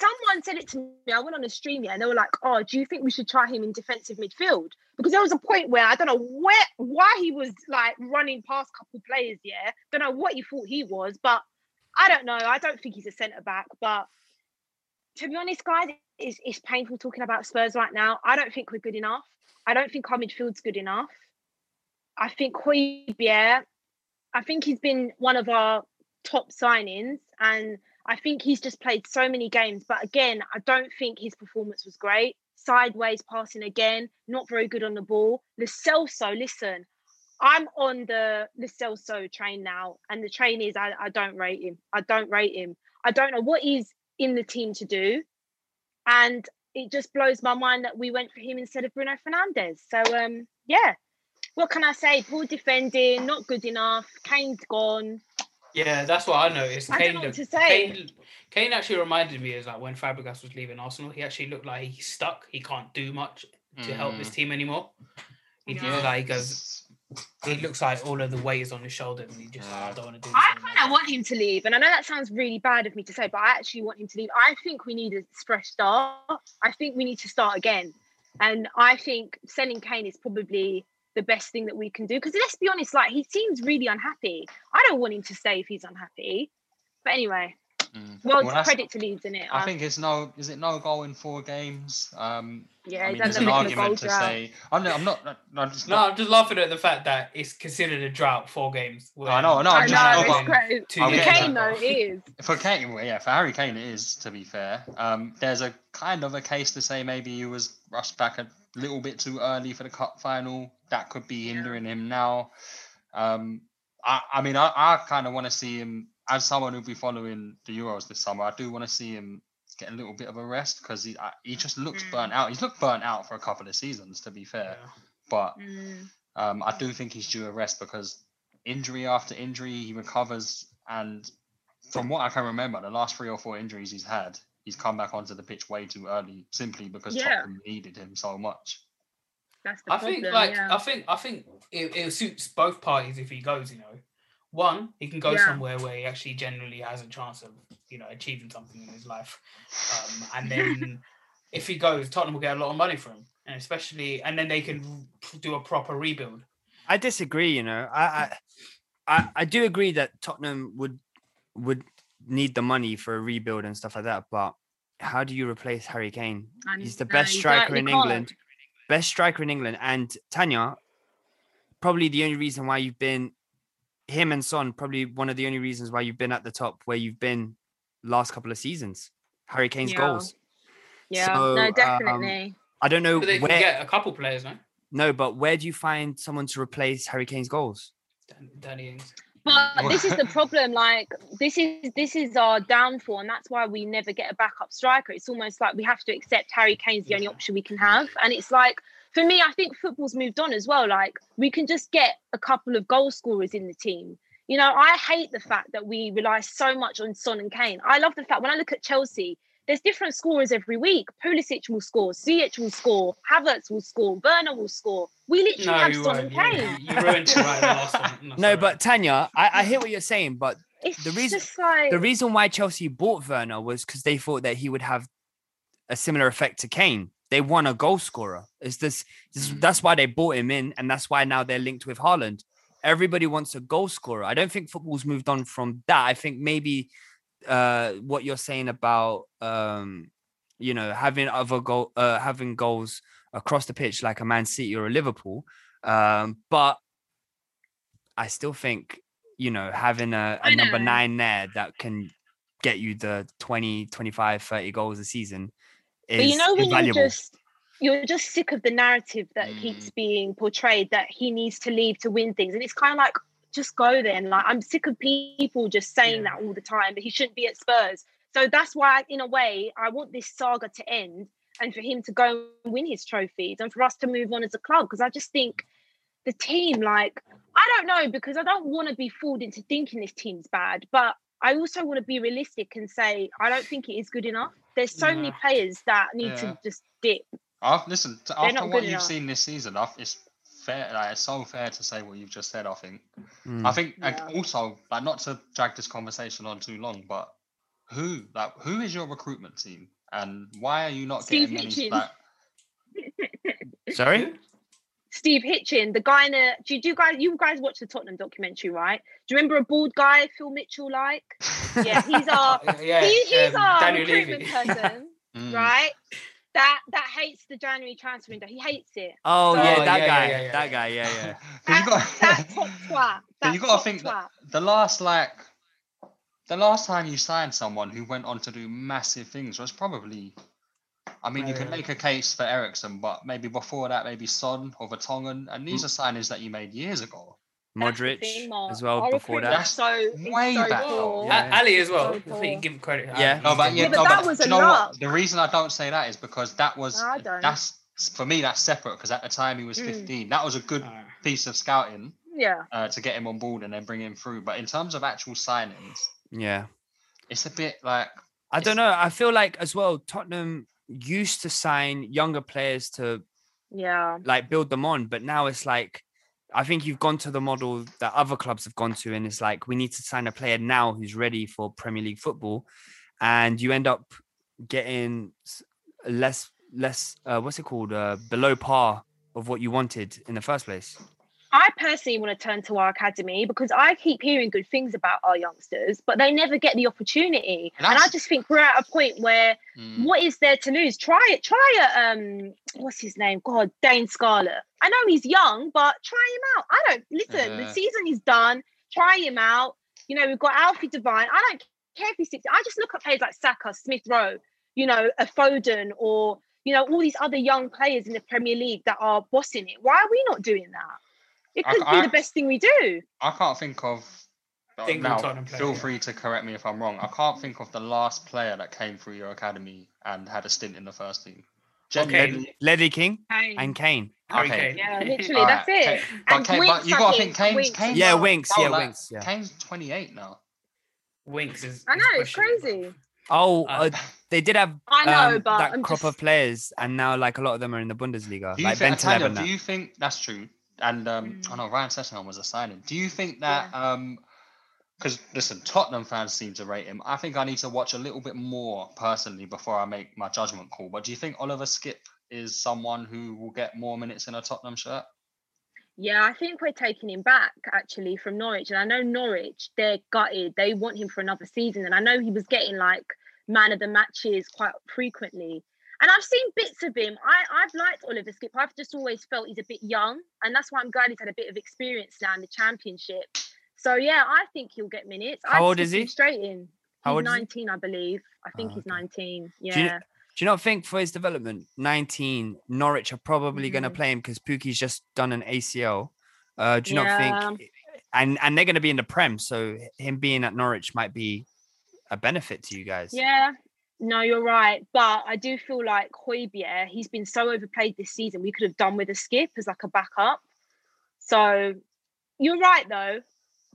someone said it to me. I went on a stream, yeah, and they were like, "Oh, do you think we should try him in defensive midfield?" Because there was a point where I don't know where, why he was like running past a couple players. Yeah, don't know what he thought he was, but I don't know. I don't think he's a centre back. But to be honest, guys, it's, it's painful talking about Spurs right now. I don't think we're good enough. I don't think our midfield's good enough. I think Højbjerg, I think he's been one of our top signings, and I think he's just played so many games. But again, I don't think his performance was great. Sideways passing again, not very good on the ball. Lo Celso, listen, I'm on the Lo Celso train now, and the train is I, I don't rate him. I don't rate him. I don't know what he's in the team to do, and it just blows my mind that we went for him instead of Bruno Fernandes. So um, yeah, what can I say? Poor defending, not good enough. Kane's gone.
Yeah, that's what I noticed.
I don't
Kane,
know what
looked-
to say.
Kane, Kane actually reminded me of like when Fabregas was leaving Arsenal. He actually looked like he's stuck. He can't do much to help his
Mm.
team anymore. He
Yeah.
feels like he goes. He looks like all of the weight is on his shoulder, and he just I don't want to do.
I kind of want him to leave, and I know that sounds really bad of me to say, but I actually want him to leave. I think we need a fresh start. I think we need to start again, and I think selling Kane is probably the best thing that we can do. Because let's be honest, like he seems really unhappy. I don't want him to stay if he's unhappy. But anyway,
Mm.
Well,
Well, that's-
credit to Leeds in it.
I think it's no. Is it no goal in four games? Um,
Yeah,
I mean, there's an
make the goal
argument to
drought.
say. I'm not. I'm not. I'm just
No, I'm just laughing at the fact that it's considered a drought four games.
I know, I know, I'm
I
just-
know,
no,
it's
but-
great.
Two
For
I'm
years
getting
Kane,
ago.
though, it is.
For Kane, well, yeah, for Harry Kane, it is to be fair. Um, there's a kind of a case to say maybe he was rushed back a little bit too early for the cup final. That could be hindering him now. Um, I, I mean, I, I kind of want to see him as someone who'll be following the Euros this summer. I do want to see him get a little bit of a rest because he I, he just looks
Mm.
burnt out. He's looked burnt out for a couple of seasons, to be fair. But
Mm.
um, I do think he's due a rest because injury after injury, he recovers. And from what I can remember, the last three or four injuries he's had, he's come back onto the pitch way too early simply because
Yeah.
Tottenham needed him so much.
That's the
I
problem.
think like
yeah.
I think I think it, it suits both parties if he goes. You know, one he can go
Yeah.
somewhere where he actually generally has a chance of you know achieving something in his life, um, and then if he goes, Tottenham will get a lot of money from him, and especially and then they can do a proper rebuild.
I disagree. You know, I, I I I do agree that Tottenham would would need the money for a rebuild and stuff like that. But how do you replace Harry Kane?
I
He's the
know,
best striker in. England. Best striker in England. And Tanya, probably the only reason why you've been him and Son, probably one of the only reasons why you've been at the top where you've been last couple of seasons. Harry Kane's
Yeah.
goals.
Yeah,
So,
no,
um,
definitely.
I don't know
But they can
where.
get a couple players, no?
No, but where do you find someone to replace Harry Kane's goals?
Danny Ings.
But this is the problem. Like this is this is our downfall, and that's why we never get a backup striker. It's almost like we have to accept Harry Kane's the only option we can have, and it's like for me, I think football's moved on as well. Like we can just get a couple of goal scorers in the team. You know, I hate the fact that we rely so much on Son and Kane. I love the fact when I look at Chelsea, there's different scorers every week. Pulisic will score, Ziyech will score, Havertz will score, Werner will score. We literally
No,
have
you
Son
won't.
and Kane.
you ruined it right last one. No,
No, but Tanya, I, I hear what you're saying, but
It's
the reason
like
the reason why Chelsea bought Werner was because they thought that he would have a similar effect to Kane. They want a goal scorer. Is this, this mm. that's why they bought him in, and that's why now they're linked with Haaland. Everybody wants a goal scorer. I don't think football's moved on from that. I think maybe uh, what you're saying about um, you know having other goal uh, having goals across the pitch like a Man City or a Liverpool. Um, but I still think you know having a number
know.
nine there that can get you the 20 25 30 goals a season is
But you know when
invaluable.
you're just you're just sick of the narrative that keeps
Mm.
being portrayed that he needs to leave to win things, and it's kind of like just go then. Like I'm sick of people just saying
Yeah.
that all the time that he shouldn't be at Spurs. So that's why, in a way, I want this saga to end and for him to go and win his trophies and for us to move on as a club. Because I just think the team, like, I don't know, because I don't want to be fooled into thinking this team's bad, but I also want to be realistic and say I don't think it is good enough. There's so many players that need
Yeah.
to just dip.
I've listen to, after what
good
you've seen this season. I've, it's fair. Like, it's so fair to say what you've just said. I think.
Mm.
I think like,
Yeah.
also like not to drag this conversation on too long, but who like who is your recruitment team and why are you not
Steve
getting many?
Hitchens.
Like,
Sorry?
Steve Hitchen, the guy in the do you, do you guys you guys watch the Tottenham documentary, right? Do you remember a bald guy Phil Mitchell like? Yeah, he's our
yeah,
he, he's
um,
our
Daniel
recruitment
Levy.
person,
mm,
right? That that hates the January transfer window. He hates it.
Oh,
So-
yeah,
Oh,
that
yeah,
guy.
yeah, yeah,
that guy, yeah, yeah.
'cause you
That, that
got.
top twat. That
you got to think
twat.
that the last like the last time you signed someone who went on to do massive things was probably. I mean, you
Oh,
can make a case for Eriksen, but maybe before that, maybe Son or Vertonghen, and these mm. are signings that you made years ago.
That's the
Modric
thing,
as well
Our
before
that.
that.
is So
Way
so
back
poor.
Yeah.
Alli as well.
So
I think you give him credit.
Yeah.
No, but
doing
yeah,
but
no,
that
but
was
you know what? The reason I don't say that is because that was
No,
that's for me that's separate because at the time he was
Mm.
15. That was a good
Alright.
piece of scouting
Yeah.
uh, to get him on board and then bring him through. But in terms of actual signings,
Yeah.
it's a bit like
I don't know. I feel like as well, Tottenham used to sign younger players to
Yeah.
like build them on, but now it's like I think you've gone to the model that other clubs have gone to, and it's like we need to sign a player now who's ready for Premier League football, and you end up getting less less uh, what's it called uh, below par of what you wanted in the first place.
I personally want to turn to our academy because I keep hearing good things about our youngsters, but they never get the opportunity.
And
And, I just think we're at a point where
Mm.
what is there to lose? Try it. Try it. Um, what's his name? God, Dane Scarlett. I know he's young, but try him out. I don't listen.
Yeah.
The season is done. Try him out. You know, we've got Alfie Devine. I don't care if he's 60. I just look at players like Saka, Smith Rowe, you know, a Foden, or you know, all these other young players in the Premier League that are bossing it. Why are we not doing that? It
I-
could be
I-
the best thing we do.
I can't think of.
Think of
now,
Tottenham player,
feel
yeah.
free to correct me if I'm wrong. I can't think of the last player that came through your academy and had a stint in the first team. Genuinely,
Ledley King
Kane.
and Kane.
Harry
Okay.
Kane.
Yeah, literally,
Alright,
that's it.
Kane- But,
And
Kane, but you
I
got to
think,
think Kane's,
Winks
Kane's
as
Yeah,
well.
Winks.
oh,
Yeah,
like,
Winks. Yeah.
Kane's 28 now.
Winks is.
I know, it's
questionable.
crazy.
Oh,
Uh,
uh, they did have
I know,
um,
but
that
I'm
crop
just-
of players, and now like a lot of them are in the Bundesliga.
Do you
Like
think,
Ben
Tanya, do you think that's true? And um, I know Ryan Sessegnon was a signing. Do you think that um, because listen, Tottenham fans seem to rate him. I think I need to watch a little bit more personally before I make my judgment call. But do you think Oliver Skipp is someone who will get more minutes in a Tottenham shirt?
Yeah, I think we're taking him back actually from Norwich. And I know Norwich, they're gutted. They want him for another season. And I know he was getting like man of the matches quite frequently. And I've seen bits of him. I, I've liked Oliver Skipp. I've just always felt he's a bit young. And that's why I'm glad he's had a bit of experience now in the championship. So yeah, I think he'll get minutes.
How
I'd
old is he?
Straight in.
How
he's
old is he?
19, I believe. I think
Oh,
he's
okay.
19.
Do you,
Yeah.
do you not think for his development, 19, Norwich are probably going to play him because Pukki's just done an ACL? Uh, do you not think? And and they're going to be in the Prem, so him being at Norwich might be a benefit to you guys.
Yeah, no, you're right. But I do feel like Højbjerg, he's been so overplayed this season. We could have done with a Skipp as like a backup. So you're right though.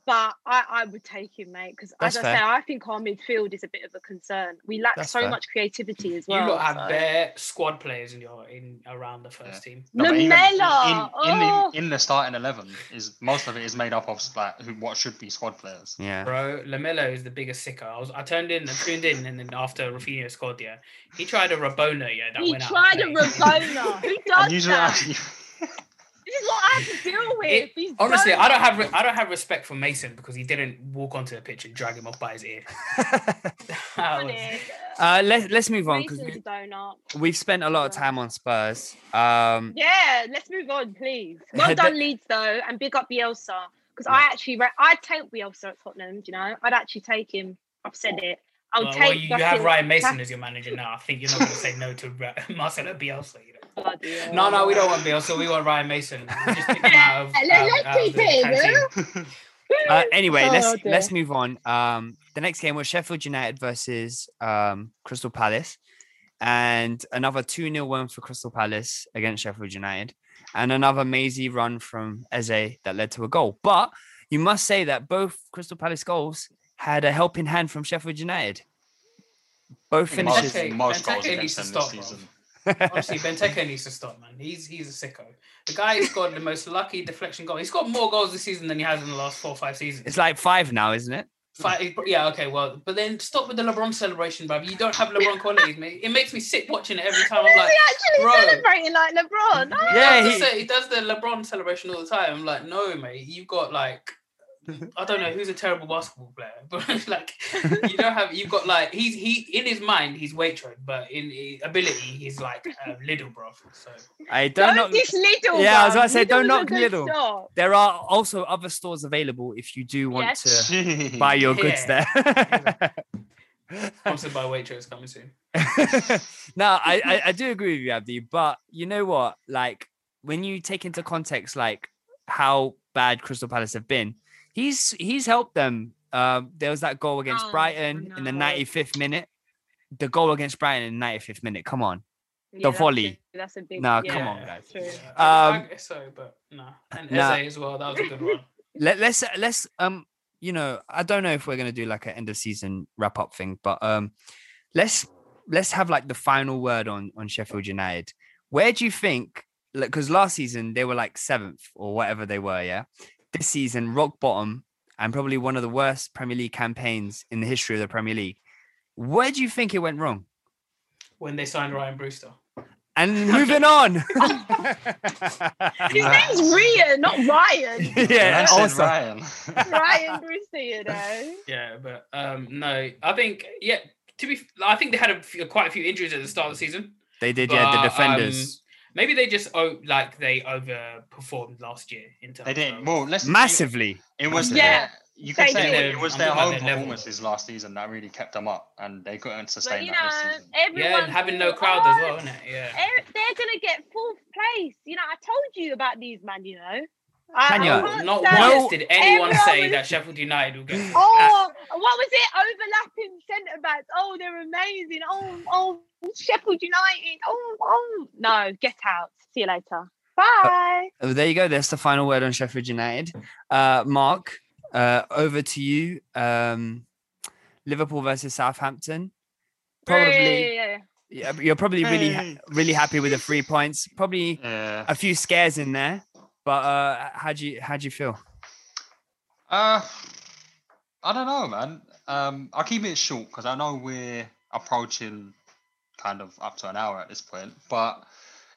But I, I would take him, mate, because as
That's
I
fair.
say, I think our midfield is a bit of a concern. We lack
That's
so
fair.
much creativity as well.
You
well.
lot have
so-
bare squad players in your in around the first team.
No, but even
Lamela,
in, in,
oh.
the, in the starting eleven is most of it is made up of like who what should be squad players.
Yeah.
Bro, Lamela is the biggest sicker. I was I turned in, I tuned in, and then after Raphinha scored, yeah, he tried a Rabona, yeah, that
He
went out.
He tried a
playing.
Rabona. Who
And
does
usually,
that?
Actually,
This is what I have to deal with.
It-
These
honestly, I don't have re- I don't have respect for Mason because he didn't walk onto the pitch and drag him off by his ear. Was-
Uh, let's let's move on because
Mason's
we've spent a lot of time on Spurs. Um,
Yeah, let's move on, please. Well done, Leeds, though, and big up Bielsa. Because I actually, re- I'd take Bielsa at Tottenham. Do you know? I'd actually take him. I've said it. I'll
well,
take.
well, you, you have Ryan Mason as your manager now. I think you're not going to say no to Marcelo Bielsa. You know?
Bloody.
No, no, we don't want Bill, so We want Ryan Mason. Just kick him out of, out, out of the
uh, anyway,
Oh,
let's
dear.
let's move on. Um, the next game was Sheffield United versus um, Crystal Palace, and another two 0 win for Crystal Palace against Sheffield United, and another mazy run from Eze that led to a goal. But you must say that both Crystal Palace goals had a helping hand from Sheffield United. Both
most,
finishes.
Benteke-
most goals against them this
stop, bro.
Season.
Honestly, Benteke needs to stop, man. He's he's a sicko. The guy has got the most lucky deflection goal. He's got more goals this season than he has in the last four or five seasons.
It's like five now, isn't it?
Five, yeah, okay, well, but then stop with the LeBron celebration, bruv. You don't have LeBron qualities, mate. It makes me sick watching it every time. I'm like,
he actually
bro.
celebrating like LeBron. Oh,
Yeah,
he,
he-
does the, he does the LeBron celebration all the time. I'm like, no, mate, you've got like, I don't know who's a terrible basketball player, but like, you don't have. You've got like, he's he in his mind he's Waitrose, but in his ability he's like uh, little, bro. So
I don't
Don't
know.
diss Lidl.
Yeah, I was about to say, don't
Lidl's a
knock
good
Lidl.
shop.
There are also other stores available if you do want
Yes.
to buy your goods
Yeah.
there.
sponsored by Waitrose coming soon.
no, I, I I do agree with you, Abdi. But you know what? Like when you take into context like how bad Crystal Palace have been, he's he's helped them. Um, there was that goal against
Oh,
Brighton in the 95th minute. The goal against Brighton in the 95th minute. Come on.
Yeah,
The
that's
volley.
a- That's a big.
No,
yeah,
come on, guys.
True.
Yeah, I, I
Um,
guess so, but no. And
nah.
Eze as well. That was a good one.
Let, let's let's um you know I don't know if we're gonna do like an end of season wrap up thing, but um let's let's have like the final word on on Sheffield United. Where do you think? Because last season they were like seventh or whatever they were, yeah. This season rock bottom and probably one of the worst Premier League campaigns in the history of the Premier League. Where do you think it went wrong?
When they signed Ryan Brewster.
And moving on.
His name's Rhian, not Ryan.
yeah,
I said
also.
Ryan.
Ryan Brewster, you know.
Yeah, but um, no, I think yeah. To be, I think they had a few, quite a few injuries at the start of the season.
They did, yeah, the defenders.
um, maybe they just oh, like they overperformed last year in terms.
They did.
Of,
Well, let's
Massively.
It was
Yeah,
their, you could say
did.
it was their
talking about
home
their level.
performances last season that really kept them up, and they couldn't
But
sustain
you
that
know,
this season.
everyone.
yeah, and having no
thought,
crowd as
"Oh,
well, isn't it? Yeah.
They're gonna get fourth place. You know, I told you about these man. You know. I- I
Tanya,
can't
Not
stand-
once did anyone say
was-
that Sheffield United will get.
Oh, what was it? Overlapping centre backs. Oh, they're amazing. Oh, oh, Sheffield United. Oh, oh. No, get out. See you later. Bye.
Oh, there you go. That's the final word on Sheffield United. Uh, Mark, uh, over to you. Um, Liverpool versus Southampton. Probably,
Yeah,
yeah, you're probably really, really happy with the three points. Probably
Yeah.
a few scares in there, but uh, how do you how do you feel?
Uh, I don't know, man. Um, I'll keep it short because I know we're approaching kind of up to an hour at this point. But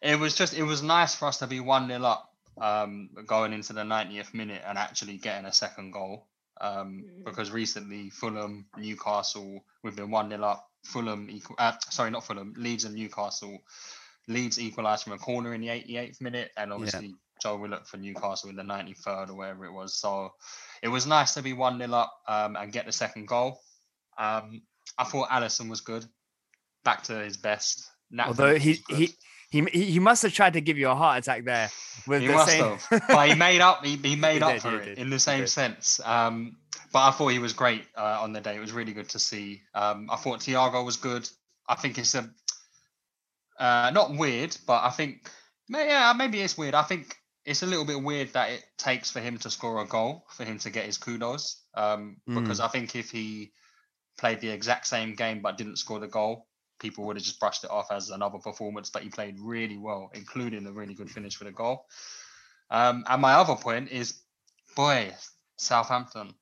it was just it was nice for us to be one nil up um, going into the 90th minute and actually getting a second goal. Um, because recently Fulham, Newcastle, we've been one nil up. Fulham equal, uh, sorry, not Fulham, Leeds and Newcastle. Leeds equalised from a corner in the 88th minute, and obviously Joe Willock for Newcastle in the 93rd or wherever it was. So it was nice to be 1 0 up um, and get the second goal. Um, I thought Alisson was good, back to his best. Nat
Although he he. He, he must have tried to give you a heart attack there with
He
the
must
same.
have, but he made up. He, he made
He
up
did,
for it
did,
in the same sense. Um, but I thought he was great uh, on the day. It was really good to see. Um, I thought Thiago was good. I think it's a uh, not weird, but I think yeah, maybe it's weird. I think it's a little bit weird that it takes for him to score a goal for him to get his kudos. Um, because I think if he played the exact same game but didn't score the goal, people would have just brushed it off as another performance. But he played really well, including a really good finish for the goal. Um, and my other point is, boy, Southampton.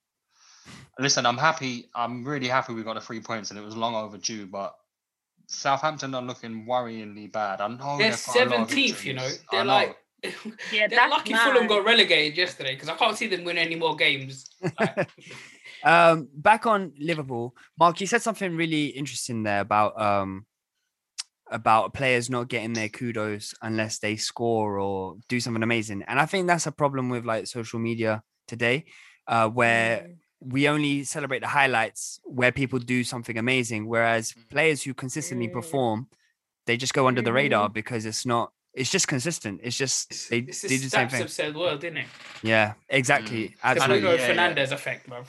Listen, I'm happy. I'm really happy we got the three points, and it was long overdue. But Southampton are looking worryingly bad. I know
They're
they've got a lot of
seventeenth, you know. They're
know.
like.
Yeah,
they're lucky Fulham
mad.
got relegated yesterday because I can't see them win any more games.
um, back on Liverpool, Mark, you said something really interesting there about um about players not getting their kudos unless they score or do something amazing, and I think that's a problem with like social media today, uh, where we only celebrate the highlights where people do something amazing, whereas players who consistently perform, they just go under the radar because it's not. It's just consistent. It's just they,
It's
they
the
do the same
stats
thing.
have said world, didn't it?
Yeah, exactly.
The
Absolutely.
Bruno
yeah, yeah.
Fernandes effect, bro.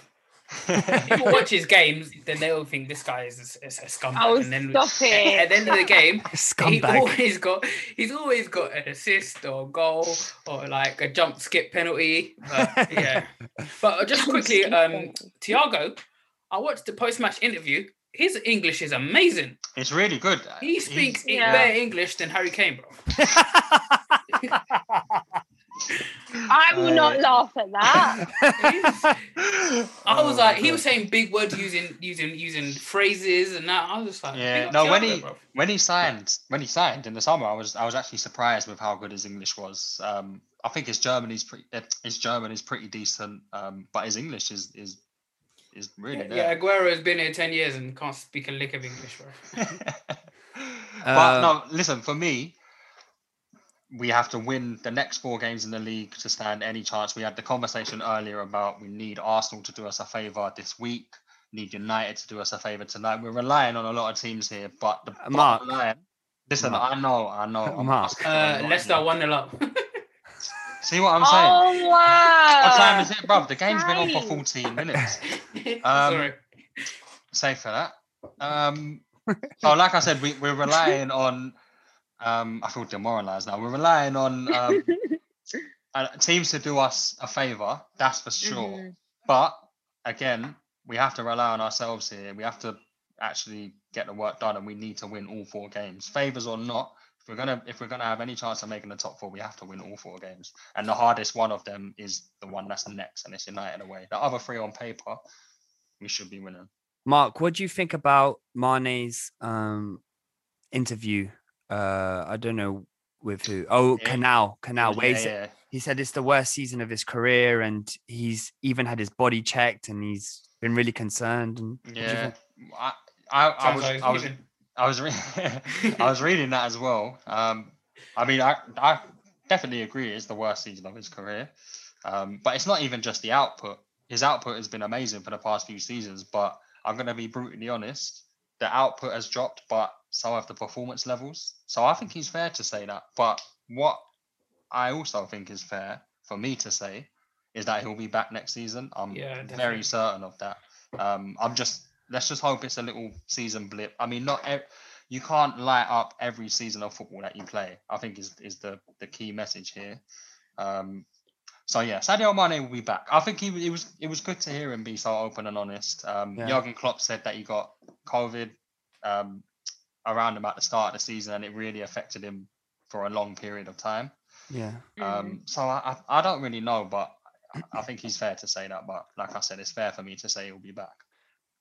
People watch his games, then they'll think this guy is a, is a scumbag.
Oh,
and then
stop it.
at the end of the game, scumbag. he
Scumbag.
always got he's always got an assist or a goal or like a jump skip penalty. But, yeah. But just quickly, um, Thiago, I watched the post match interview. His English is amazing.
It's really good.
He speaks
Yeah.
better English than Harry Kane, bro.
I will not laugh at that.
I was
Oh,
like, he
God.
was saying big words using using using phrases and that. I was just like,
Yeah, no. When he
bro.
when he signed when he signed in the summer, I was I was actually surprised with how good his English was. Um, I think his German is pretty uh, his German is pretty decent, um, but his English is is is really
Yeah,
there.
yeah, Aguero has been here 10 years and can't speak a lick of English, bro.
but
Uh,
no, listen, for me, we have to win the next four games in the league to stand any chance. We had the conversation earlier about we need Arsenal to do us a favour this week, need United to do us a favour tonight. We're relying on a lot of teams here, but the
Mark.
line, listen,
Mark.
I know, I know. I'm
Mark.
asking for a
Uh,
lot
Leicester 1 0 up.
See what I'm saying?
Oh wow!
What time is it, bruv? The game's been on for 14 minutes. Um,
Sorry.
Safe for that. Um, so, like I said, we, we're relying on. Um, I feel demoralised now. We're relying on um, uh, teams to do us a favour. That's for sure.
Mhm.
But again, we have to rely on ourselves here. We have to actually get the work done, and we need to win all four games, favours or not. If we're gonna if we're gonna have any chance of making the top four, we have to win all four games. And the hardest one of them is the one that's next, and it's United away. The other three on paper, we should be winning.
Mark, what do you think about Mane's um, interview uh, I don't know with who. Oh,
Yeah.
Canal, Canal. Where he,
Yeah,
said,
yeah.
he said it's the worst season of his career, and he's even had his body checked, and he's been really concerned. And what do you
Yeah. I, I, I was, I was,
leaving.
I was, re- I was reading that as well. Um, I mean, I, I definitely agree it's the worst season of his career. Um, but it's not even just the output. His output has been amazing for the past few seasons. But I'm going to be brutally honest, the output has dropped, but so have the performance levels. So I think he's fair to say that. But what I also think is fair for me to say is that he'll be back next season. I'm
Yeah,
very certain of that. Um, I'm just let's just hope it's a little season blip. I mean, not ev- you can't light up every season of football that you play. I think is is the the key message here. Um, so yeah, Sadio Mane will be back. I think he it was it was good to hear him be so open and honest. Um,
Yeah.
Jurgen Klopp said that he got COVID um, around him at the start of the season, and it really affected him for a long period of time.
Yeah.
Um, so I, I I don't really know, but I- I think he's fair to say that. But like I said, it's fair for me to say he'll be back.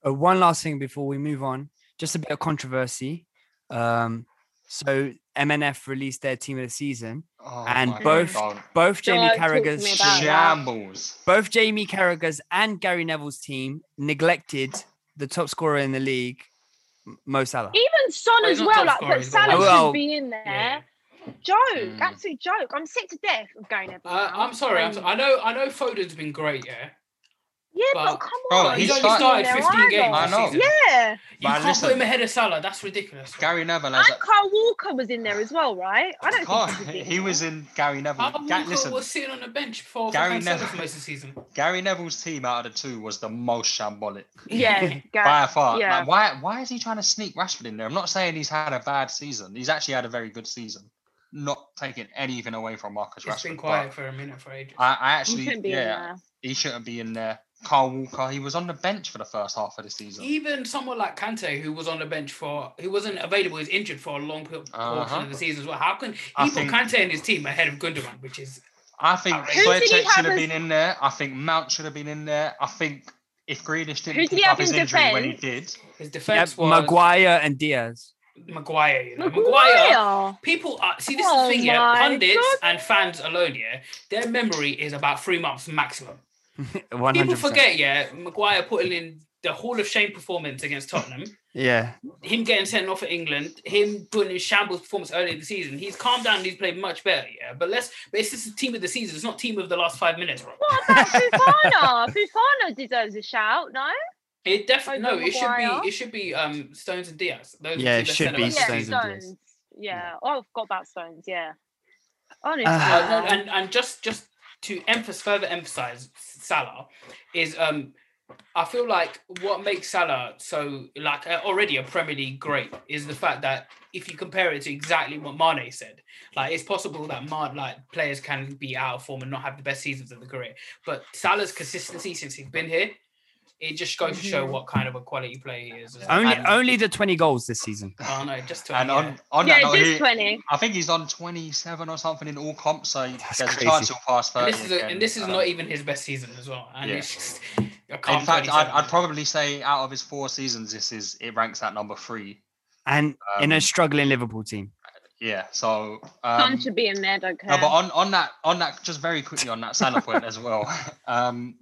Uh, one last thing before we move on, just a bit of controversy. Um, so MNF released their team of the season,
Oh
and both
God.
both Jamie
Don't talk to me
Carragher's
shambles.
both Jamie Carragher's and Gary Neville's team neglected the top scorer in the league, Mo Salah.
Even Son as well,
top
like,
scorer,
but Salah.
Well,
should be in there.
Yeah.
Joke,
Mm.
absolute joke. I'm sick to death of going there.
Uh, I'm sorry. I'm so, I know. I know. Foden's been great. Yeah.
Yeah, but,
but-
come
Bro,
on.
he's
He's
shouldn't
only
started-
started 15 games.
I
this
know.
season.
Yeah.
You
Man,
can't
listen.
put him ahead of Salah. That's ridiculous.
Gary Neville has
And Carl Walker was in there as well, right? I don't
Can't-
think he, was in
he was in Gary Neville.
Carl
Ga-
Walker
listen,
was sitting on the bench for
Gary
Gary Neville
Neville-
for most of the season.
Gary Neville's team out of the two was the most shambolic
Yeah, Gar-
by far.
yeah.
Like, why why is he trying to sneak Rashford in there? I'm not saying he's had a bad season. He's actually had a very good season. Not taking anything away from Marcus
It's
Rashford.
been quiet for a minute for ages.
I, I actually
shouldn't be in
yeah,
there.
he shouldn't be in there. Carl Walker, he was on the bench for the first half of the season.
Even someone like Kante, who was on the bench for, who wasn't available, is injured for a long po- portion
Uh-huh.
of the season as well. How can he
I
put
think-
Kante and his team ahead of Gundogan, which is
I think
Outrageous.
Who did he
Boychuk
have
should have been in there. I think Mount should have been in there. I think if Grealish didn't pick up
have
his
in
injury when he did,
his
Yep,
defense was
Maguire and Dias.
Maguire. You know, Maguire.
Maguire.
People are see this is
Oh
the thing, yeah. Pundits
God.
and fans alone, yeah. Their memory is about three months maximum.
One
People forget, yeah. Maguire putting in the Hall of Shame performance against Tottenham.
Yeah,
him getting sent off at England, him putting in shambles performance early in the season. He's calmed down and he's played much better, yeah. But let's but it's just the team of the season, it's not team of the last five minutes, bro.
What about Fofana? Fofana deserves a shout, no?
It definitely no,
Over
it should be it should be um Stones and Dias. Those
Yeah, it should be
centre-backs
Yeah,
Stones and
season.
Stones. Yeah. Oh, I forgot about Stones. Yeah. Honestly.
Uh, no, and and just just to emphasize further emphasize Salah is um I feel like what makes Salah so like uh, already a Premier League great is the fact that if you compare it to exactly what Mane said, like it's possible that Man, like players can be out of form and not have the best seasons of the career, but Salah's consistency since he's been here, it just goes to show
Mhm.
what kind of a quality player he is.
only
And-
only the twenty goals this season.
Oh no, just to
and
yeah.
on on
yeah,
that note,
just
he-
20.
I think he's on 27 or something in all comps, so
That's
there's
crazy.
a chance he'll pass 30.
And this is a,
again.
and this is
Um,
not even his best season as well. And
Yeah.
it's just,
In fact, I'd, I'd probably say out of his four seasons, this is it ranks at number three.
And in a
Um,
struggling Liverpool team.
Yeah, so
Son
um,
should be in there, don't care.
no, but on, on that on that just very quickly on that Salah point as well. Um,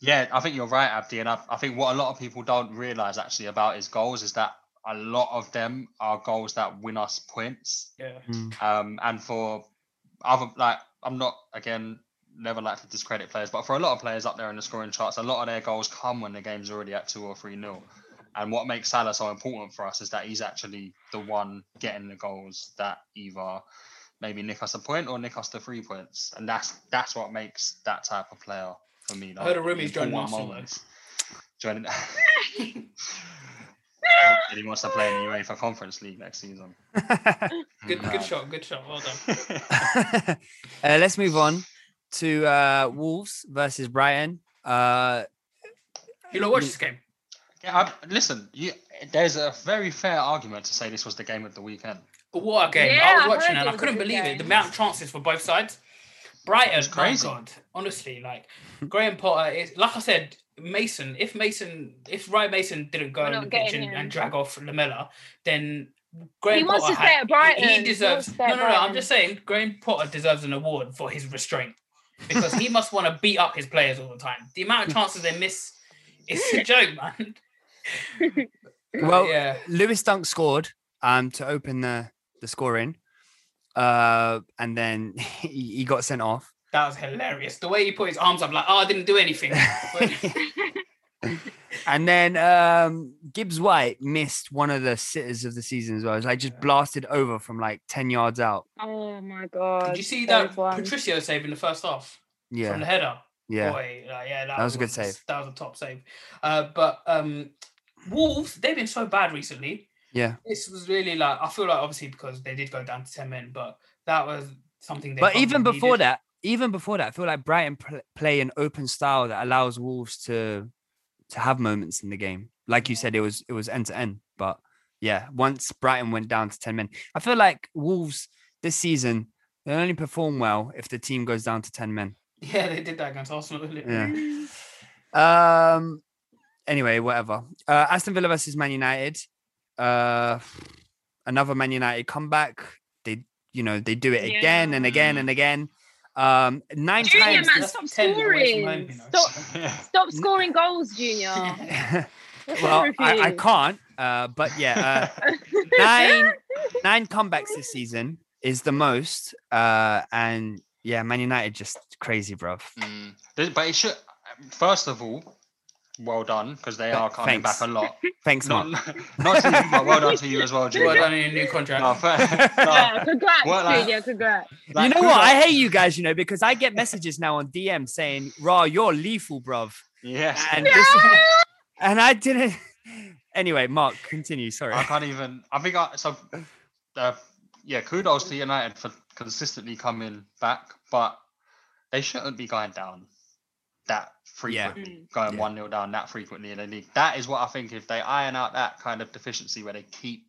yeah, I think you're right, Abdi, and I, I think what a lot of people don't realize actually about his goals is that a lot of them are goals that win us points.
yeah.
Um, and for other like I'm not again never like to discredit players, but for a lot of players up there in the scoring charts, a lot of their goals come when the game's already at two or three nil. And what makes Salah so important for us is that he's actually the one getting the goals that either maybe nick us a point or nick us the three points. And that's that's what makes that type of player for me.
I heard a
like,
rumour he's joining
important
Arsenal, though.
moments. Joining and he wants to play in the UEFA Conference League next season.
Good,
No.
good shot, good shot. Well done.
uh, let's move on to uh, Wolves versus Brighton. Uh,
You know, watch this game.
Yeah, I, listen, you, there's a very fair argument to say this was the game of the weekend.
What a game!
Yeah,
I
I
was
heard
watching
it
and I couldn't
good
believe it. The amount of chances for both sides. Brighton,
was
my
crazy.
God, honestly, like Graham Potter is like I said. Mason, if Mason, if Ryan Mason didn't go
We're
on the pitch and, and drag off Lamela, then Graham
He wants
Potter
to stay
had-
at Brighton.
He
He
deserves.
to stay
no, no, no. I'm just saying, Graham Potter deserves an award for his restraint because he must want to beat up his players all the time. The amount of chances they miss is a joke, man.
Well,
yeah.
Lewis Dunk scored um to open the the scoring, uh, and then he, he got sent off.
That was hilarious. The way he put his arms up, like, oh, I didn't do anything.
And then um, Gibbs White missed one of the sitters of the season as well. It was like just blasted over from like ten yards out.
Oh my god.
Did you see that
ones.
Patricio save in the first half
Yeah,
from the header?
yeah.
Boy, uh, yeah, that,
That was a good save.
That was a top save. Uh, but um, Wolves, they've been so bad recently.
Yeah.
This was really like I feel like obviously because they did go down to ten men, but that was something. They
But even before
needed.
that, even before that, I feel like Brighton play an open style that allows Wolves to to have moments in the game. Like you said, it was it was end to end. But yeah, once Brighton went down to ten men, I feel like Wolves this season they only perform well if the team goes down to ten men.
yeah, they did that against Arsenal.
Yeah. Um. Anyway, whatever. Uh, Aston Villa versus Man United. Uh, another Man United comeback. They, you know, they do it again and again and again. Um, nine
Junior
times.
man, stop
10 away from
scoring.
home, you know.
Stop, stop scoring goals, Junior.
Well, I, I can't. Uh, but yeah, uh, nine nine comebacks this season is the most. Uh, and yeah, Man United just crazy, bro.
Mm. But it should. First of all, well done because they are coming
thanks.
back a lot.
Thanks,
Not,
Mark.
not to you, but well done to you as well, Julie.
Well done in your new contract.
No, fair-
Yeah,
no,
congrats,
Well, like-
Junior. Congrats.
like,
you know what? I hate you guys, you know, because I get messages now on DM saying, "Raw, you're lethal, bruv,"
Yes.
and this, and I didn't. Anyway, Mark, continue. Sorry.
I can't even. I think I so. Uh, yeah, kudos to United for consistently coming back, but they shouldn't be going down that
Yeah.
frequently, going
Yeah.
one 0 down that frequently in the league. That is what I think. If they iron out that kind of deficiency where they keep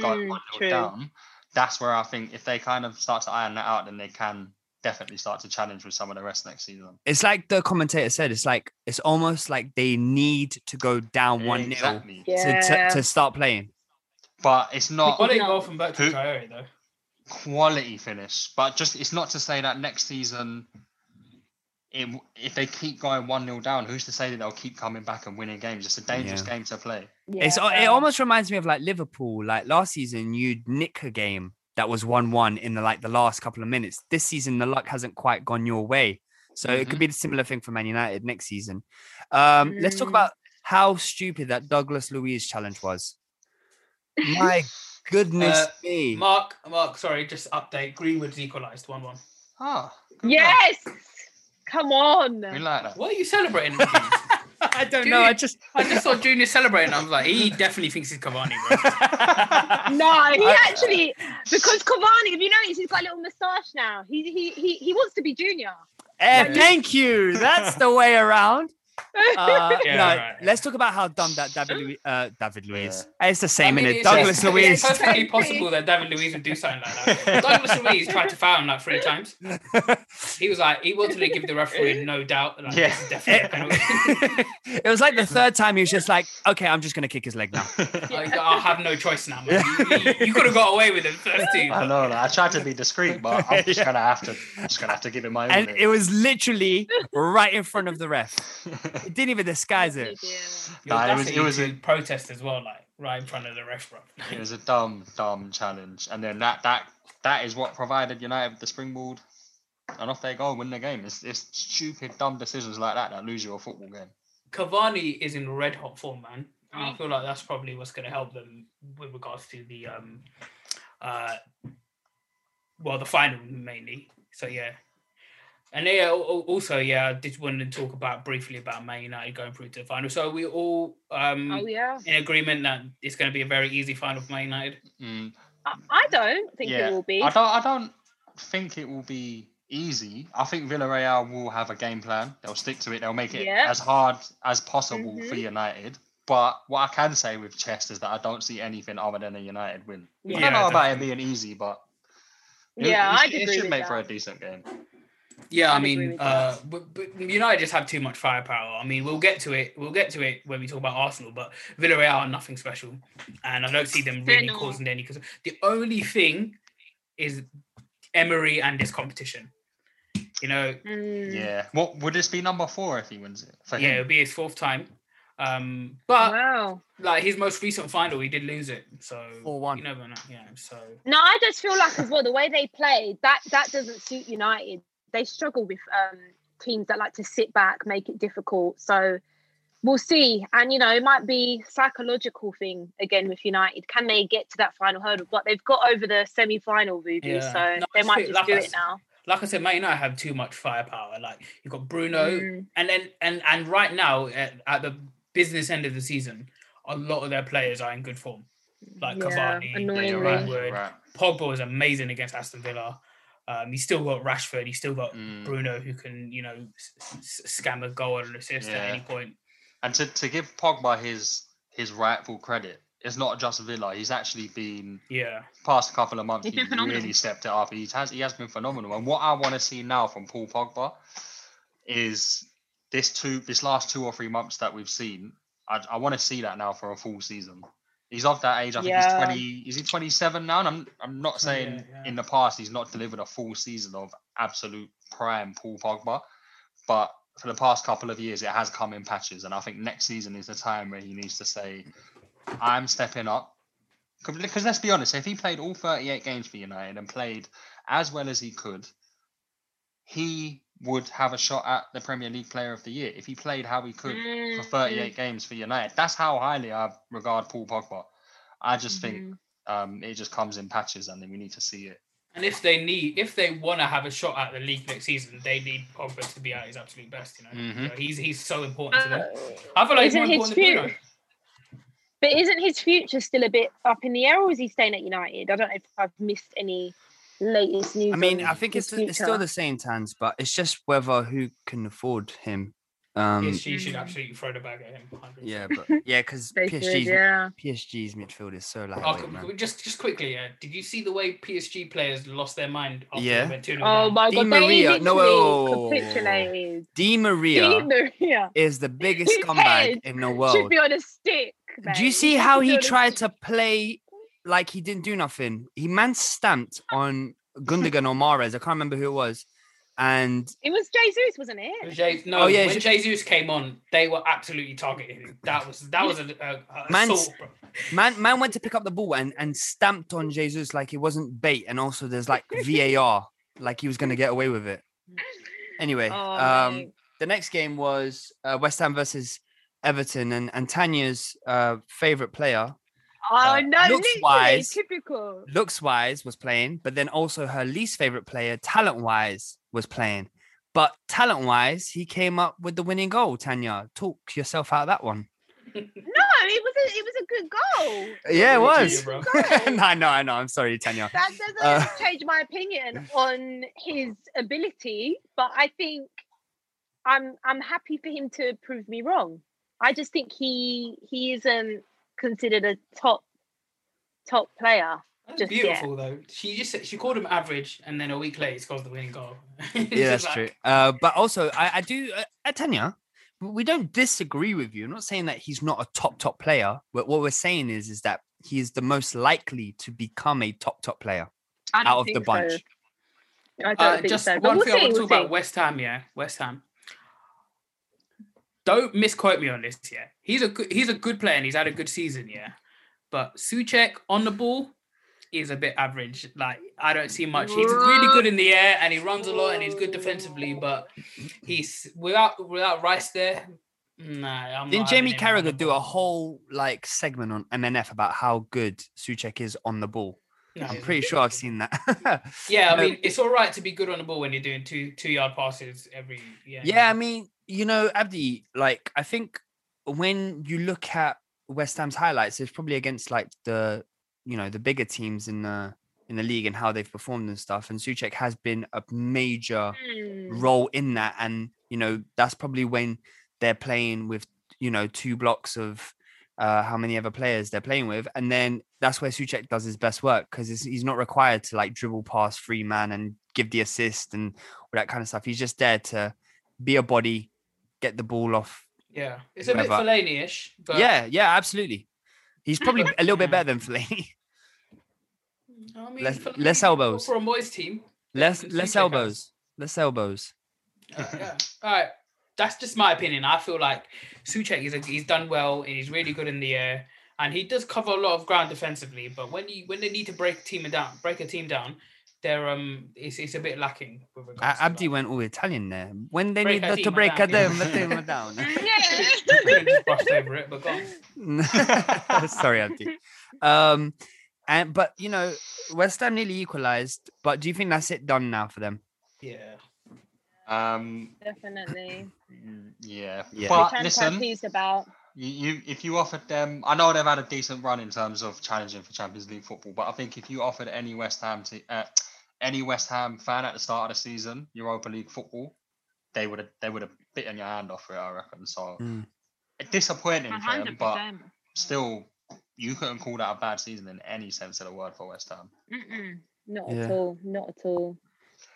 going
Mm,
one 0 down, that's where I think if they kind of start to iron that out, then they can definitely start to challenge with some of the rest next season.
It's like the commentator said. It's like it's almost like they need to go down one 0
Exactly.
to, to
Yeah.
to start playing.
But it's not
Quality
No.
goal from Bertrand
Who-
Traore though.
quality finish. But just it's not to say that next season, it, if they keep going one 0 down, who's to say that they'll keep coming back and winning games? It's a dangerous
Yeah.
game to play.
It's it almost reminds me of like Liverpool. Like last season, you'd nick a game that was one one in the like the last couple of minutes. This season, the luck hasn't quite gone your way, so it could be the similar thing for Man United next season. Um, Let's talk
Mm.
about how stupid that Douglas Luiz challenge was. My goodness
Uh,
me!
Mark, Mark, sorry, just update. Greenwood's equalised one one.
Ah, good
Yes. Come on.
job. we like that.
What are you celebrating?
I don't
Do
know. I just
I just saw Junior celebrating. I was like, he definitely thinks he's Cavani, bro.
No, he actually because Cavani, if you notice, he's got a little moustache now. He he he, he wants to be junior.
Eh, thank you. That's the way around. Uh,
Yeah,
no,
right.
let's talk about how dumb that David Luiz, uh, David Luiz. It's the
I
same
mean,
in it. Douglas
it's,
Luiz.
It's perfectly possible that David Luiz would do something like that. Douglas Luiz tried to foul him like three times. He was like, he wanted to give the referee no doubt. Like,
Yeah.
This is definitely a penalty.
it was like the third time he was just like, okay, I'm just gonna kick his leg now.
Like, I have no choice now. Man. You, you- you could have got away with it first two.
I know. Like, I tried to be discreet, but I'm just gonna have to. I'm Just gonna have to give it my all.
And
here.
it was literally right in front of the ref. It didn't even disguise it.
You're
Nah, it was- it was a-
protest as well, like right in front of the ref, bro.
It was a dumb, dumb challenge, and then that that that is what provided United with the springboard, and off they go, win the game. It's it's stupid, dumb decisions like that that lose you a football game.
Cavani is in red hot form, man. And I feel like that's probably what's going to help them with regards to the um, uh, well, the final mainly. So yeah, and yeah, al- al- also yeah, I did want to talk about briefly about Man United going through to the final. So are we all um
Oh yeah.
in agreement that it's going to be a very easy final for Man United.
Mm,
I, I don't think
yeah,
it will be.
I don't. I don't think it will be easy. I think Villarreal will have a game plan. They'll stick to it. They'll make it
Yeah.
as hard as possible for
Mhm.
United. But what I can say with chess is that I don't see anything other than a United win. I don't know about it being easy, but it-
Yeah,
it,
I'd
should- it should
with
make for a decent game.
Yeah, I mean,
with
uh, but, but United just have too much firepower. I mean, we'll get to it. We'll get to it when we talk about Arsenal, but Villarreal are nothing special, and I don't see them really
not.
causing any. Because the only thing is Emery and this competition. You know,
Mm.
Yeah. What would this be number four if he wins it? For
yeah,
him?
it'll be his fourth time. Um, but
Wow.
like his most recent final, he did lose it. So
4-1.
You never know. Yeah. So
No, I just feel like as well the way they played that that doesn't suit United. They struggle with um, teams that like to sit back, make it difficult. So we'll see. And you know, it might be psychological thing again with United. Can they get to that final hurdle? But they've got over the semi-final, Voodoo,
Yeah.
so
No,
they might
think,
just
like
do
I
it now.
like I said, Man United have too much firepower. Like you've got Bruno,
Mm.
and then and and right now at, at the business end of the season, a lot of their players are in good form. Like
Yeah,
Cavani,
Yeah, you're
annoyingly.
right.
Greenwood,
right.
Pogba was amazing against Aston Villa. Um, he's still got Rashford. He's still got
Mm.
Bruno, who can you know s- s- scam a goal and an assist
Yeah.
at any point.
And to, to give Pogba his his rightful credit, it's not just Villa. He's actually been
Yeah,
past couple of months.
He's
He's,
been phenomenal.
really stepped it up. He has he has been phenomenal. And what I want to see now from Paul Pogba is this two this last two or three months that we've seen. I, I want to see that now for a full season. He's of that age. I think he's twenty. Is he twenty seven now? And I'm I'm not oh, saying
28, yeah.
in the past he's not delivered a full season of absolute prime Paul Pogba, but for the past couple of years it has come in patches. And I think next season is the time where he needs to say, "I'm stepping up." Because let's be honest, if he played all 38 games for United and played as well as he could, he would have a shot at the Premier League Player of the Year if he played how he could for
Mm,
38 games for United. That's how highly I regard Paul Pogba. I just think
Mm-hmm.
um, it just comes in patches, and then we need to see it.
and if they need, if they want to have a shot at the league next season, they need Pogba to be at his absolute best. You know,
Mhm.
You know, he's he's so important to them.
Uh,
I feel like he's
isn't
more
his
important than Bruno.
future? But isn't his future still a bit up in the air, or is he staying at United? I don't know if I've missed any latest news.
I mean, I think it's, it's still the same Tans, but it's just whether who can afford him. Um,
PSG should absolutely throw the bag at him. 100%.
yeah, but yeah, because PSG's
yeah.
PSG's midfield is so
Oh,
lightweight,
c-
man.
c- just just quickly, yeah. Did you see the way PSG players lost their mind after
Yeah.
they went 2
Oh my
Di
god,
Maria-
they
no,
literally
whoa, whoa.
capitulated.
Di
Di
Maria
Maria
is the biggest
His
scumbag in the world.
should be on a stick.
Do you see how he tried to play like he didn't do nothing? He man stamped on Gundogan or Mahrez. I can't remember who it was. And
It was Jesus, wasn't it?
Je- no,
Oh, yeah,
when Jesus came on, they were absolutely targeting him. That was that was a, a, a
Man's-
assault,
man, man went to pick up the ball and, and stamped on Jesus like it wasn't bait. And also there's like VAR, like he was gonna get away with it. Anyway,
Oh,
um,
mate.
the next game was uh, West Ham versus Everton, and, and Tanya's uh, favorite player,
Oh
uh,
no,
looks wise-
typical.
looks wise, was playing, but then also her least favorite player, talent wise, was playing. But talent wise, he came up with the winning goal. Tanya, talk yourself out of that one.
No, it was a it was a good goal.
Yeah, it was.
did you,
no, I know, I know. I'm sorry, Tanya.
That doesn't
Uh,
change my opinion on his ability, but I think I'm I'm happy for him to prove me wrong. I just think he he isn't considered a top top player.
That's
Just yet.
beautiful though. She just she called him average, and then a week later he scores the winning goal.
Yeah, that's
like-
true. Uh, but also, I, I do, uh, uh, Tanya, we don't disagree with you. I'm not saying that he's not a top top player. But what we're saying is, is that he is the most likely to become a top top player out of the
think so.
bunch.
I don't
Uh,
think
just
so.
One
we'll
thing I
see.
want to
We'll
talk about. West Ham. Yeah, West Ham. Don't misquote me on this. Yeah, he's a good he's a good player and he's had a good season. Yeah, but Souček on the ball is a bit average. Like I don't see much. He's really good in the air and he runs a lot and he's good defensively. But he's without without Rice there. Nah, I'm
Didn't Jamie
having him on the
Carragher do a whole like segment on MNF about how good Souček is on the ball?
No,
I'm pretty sure I've seen that.
Yeah, I
um,
mean it's all right to be good on the ball when you're doing two two yard passes every. Yeah,
Yeah, I mean, you know, Abdi, like I think when you look at West Ham's highlights, it's probably against like the you know the bigger teams in the in the league and how they've performed and stuff. And Souček has been a major
Hmm.
role in that, and you know that's probably when they're playing with you know two blocks of uh, how many other players they're playing with, and then that's where Souček does his best work because he's not required to like dribble past free man and give the assist and all that kind of stuff. He's just there to be a body, get the ball off.
Yeah, it's a bit
whoever.
Fellaini-ish. But
yeah, yeah, absolutely. He's probably a little bit better than Fellaini.
I mean,
less-
Fellaini
less elbows.
for a Moyes team.
less less elbows. Less elbows.
Uh, yeah. All right. That's just my opinion. I feel like Souček is a, he's done well and he's really good in the air and he does cover a lot of ground defensively. But when you when they need to break team down, break a team down, they're um it's, it's a bit lacking with regards.
A- Abdi went all Italian there. When they
Break
need to
team
break
down,
a
yeah.
them, a team down.
just brushed over it, but go.
Sorry, Abdi. Um, and but you know, West Ham nearly equalised. But do you think that's it done now for them?
Yeah.
Um,
Definitely.
yeah.
Yeah.
But
Can
listen,
about.
you, you if you offered them, I know they've had a decent run in terms of challenging for Champions League football, but I think if you offered any West Ham to uh, any West Ham fan at the start of the season Europa League football, they would have they would have bitten your hand off for it, I reckon. So
Mm.
disappointing for them, but
percent.
still, you couldn't call that a bad season in any sense of the word for West Ham.
Not
Yeah.
at all. Not at all.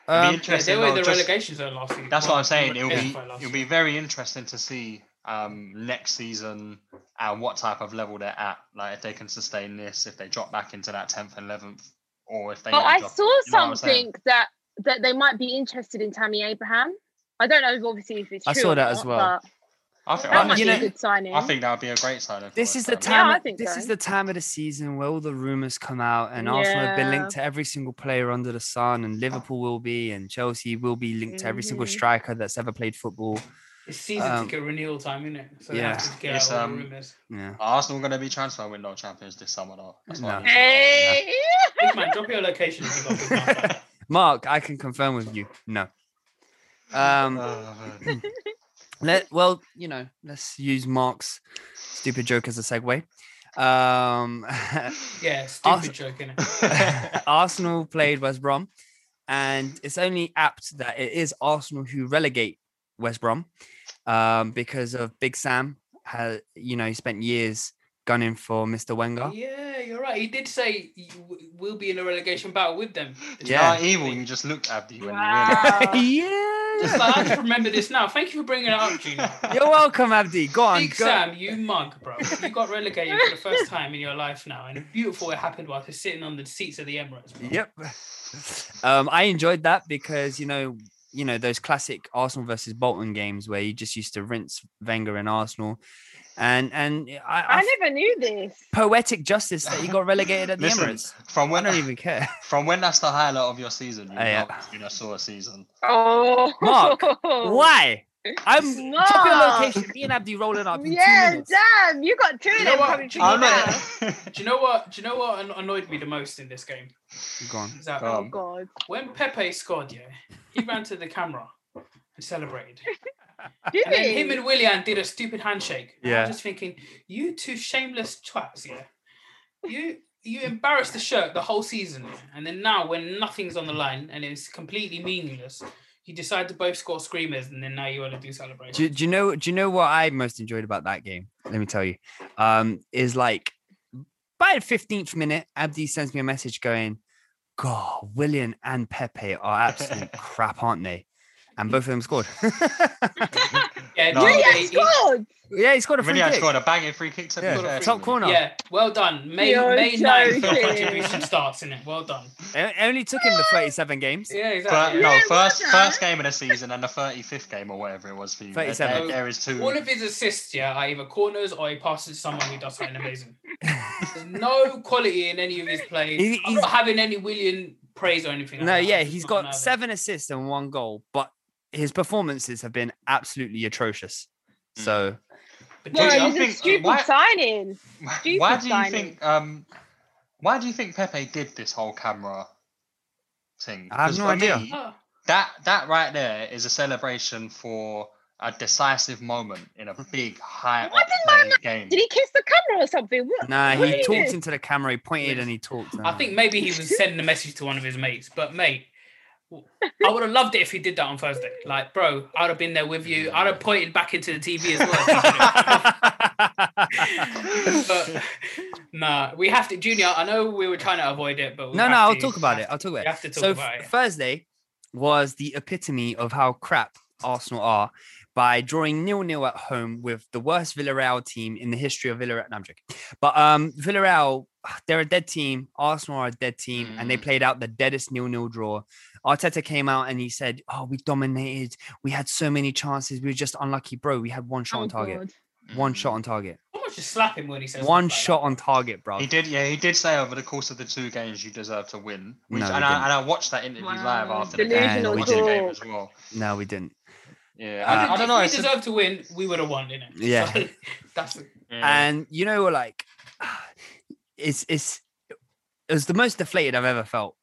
It'd be
Um,
Yeah, they were in the
just-
relegation zone last season.
That's what I'm saying. It'll be it'll be very interesting to see um next season and what type of level they're at. Like if they can sustain this, if they drop back into that tenth and eleventh, or if they.
But I
up-
saw
you know what I'm saying?
something that that they might be interested in Tammy Abraham. I don't know if obviously if it's
I
true
saw
or
that as well.
I think,
That
I,
might
you
be
know-
a good signing.
I think that would be a great signing.
This is the time.
Yeah, I think
this
so.
is the time of the season where all the rumors come out, and Arsenal have been linked to every single player under the sun, and Liverpool will be, and Chelsea will be linked to every single
Mhm.
striker that's ever played football.
It's season
Um,
ticket renewal time, isn't it? So
yeah.
yeah. Have to get
It's,
out all
um,
the rumors.
Yeah.
Arsenal going to be transfer window champions this summer, though. That's what
No.
I'm
Hey!
Big man, drop your location. If you got big man.
Mark, I can confirm with you. No. Um.
Uh.
Let well, you know, let's use Mark's stupid joke as a segue. Um,
Yeah,
Ars-
stupid joke, innit?
Arsenal played West Brom, and it's only apt that it is Arsenal who relegate West Brom, um, because of Big Sam. Had you know he spent years gunning for Mr. Wenger.
Yeah, you're right. He did say you w- will be in a relegation battle with them.
It's
Yeah.
not evil. You just looked at Abdi when
Wow.
Just like, I just remember this now. Thank you for bringing it up, Gina.
You're welcome, Abdi. Go on.
Big
go-
Sam, you mug, bro. You got relegated for the first time in your life now, and beautiful it happened while you're sitting on the seats of the Emirates. Bro.
Yep. Um, I enjoyed that because you know, you know those classic Arsenal versus Bolton games where you just used to rinse Wenger and Arsenal, and and I, I,
I never knew this.
poetic justice that you got relegated at the
Listen,
Emirates.
from when I
don't even care.
from when that's the highlight of your season, you
Oh, yeah.
know, uh, you know, saw a season.
Oh,
Mark, Why? I'm drop your location. Me and Abdi rolling up in
Yeah,
two
damn, you got two of them coming to you now.
Do you know what? Do you know what annoyed me the most in this game?
Go on.
Is that
Go
Oh
on.
God.
when Pepe scored, yeah, he ran to the camera and celebrated.
Did
And then
he?
him and Willian did a stupid handshake.
Yeah.
I'm just thinking, you two shameless twats, yeah. You you embarrassed the shirt the whole season, and then now when nothing's on the line and it's completely meaningless, you decide to both score screamers, and then now you want to do celebrations.
Do, do you know? Do you know what I most enjoyed about that game? Let me tell you. Um, is like by the fifteenth minute, Abdi sends me a message going, "God, Willian and Pepe are absolute crap, aren't they?" And both of them scored.
yeah,
No.
yeah,
Yeah,
he-
scored.
yeah, he scored a free
Really, I
kick.
scored a banging free kick to
Yeah,
be fair.
top corner.
yeah, well done. May
You're
May 9th contribution starts in it. Well done.
It only took him the thirty-seven games.
Yeah,
But
exactly.
no,
Yeah,
first
well
first game of the season and the thirty fifth game or whatever it was for you.
37.
There, there is two.
All of his assists, yeah, are either corners or he passes someone who does something amazing. There's no quality in any of his plays.
He-
I'm not having any Willian praise or anything. Like
No,
that.
yeah,
I'm just
got seven assists and one goal, but his performances have been absolutely atrocious.
Mm.
So
But
Well,
do you
Junior,
he's a stupid
why-
signing.
why do you
signing.
think? Um, why do you think Pepe did this whole camera thing?
I have no idea.
me, that that right there is a celebration for a decisive moment in a big high
What did man
game.
Did he kiss the camera or something? What?
nah,
what
he
he
talked
do?
into the camera, he pointed and he talked.
I think maybe he was sending a message to one of his mates. But mate, I would have loved it if he did that on Thursday. Like, bro, I'd have been there with you. I'd have pointed back into the TV as well. if he did it. but nah, we have to, Junior. I know we were trying to avoid it, but
no, no, I'll talk about it. I'll talk about
have to
it.
talk
So
about it.
Thursday, was the epitome of how crap Arsenal are by drawing nil-nil at home with the worst Villarreal team in the history of Villarreal. No, I'm joking. But um, Villarreal, they're a dead team. Arsenal are a dead team, and they played out the deadest nil-nil draw. Arteta came out and he said, "Oh, we dominated. We had so many chances. We were just unlucky, bro. We had one shot
Oh,
on target.
God.
One shot on target.
Someone should slap him when he says
One
stuff like
shot on target, bro.
He did, yeah. He did say over the course of the two games, you deserve to win. Which,
No,
and, I, and I watched that interview live
Wow,
after the game.
delusional
I watched the game
talk.
as well.
No, we didn't.
Yeah,
Uh,
I,
that.
I don't know.
we
It's a-
deserve to win, we would have won, innit?
Yeah.
So, that's the,
yeah.
And you know, like, it's it's it was the most deflated I've ever felt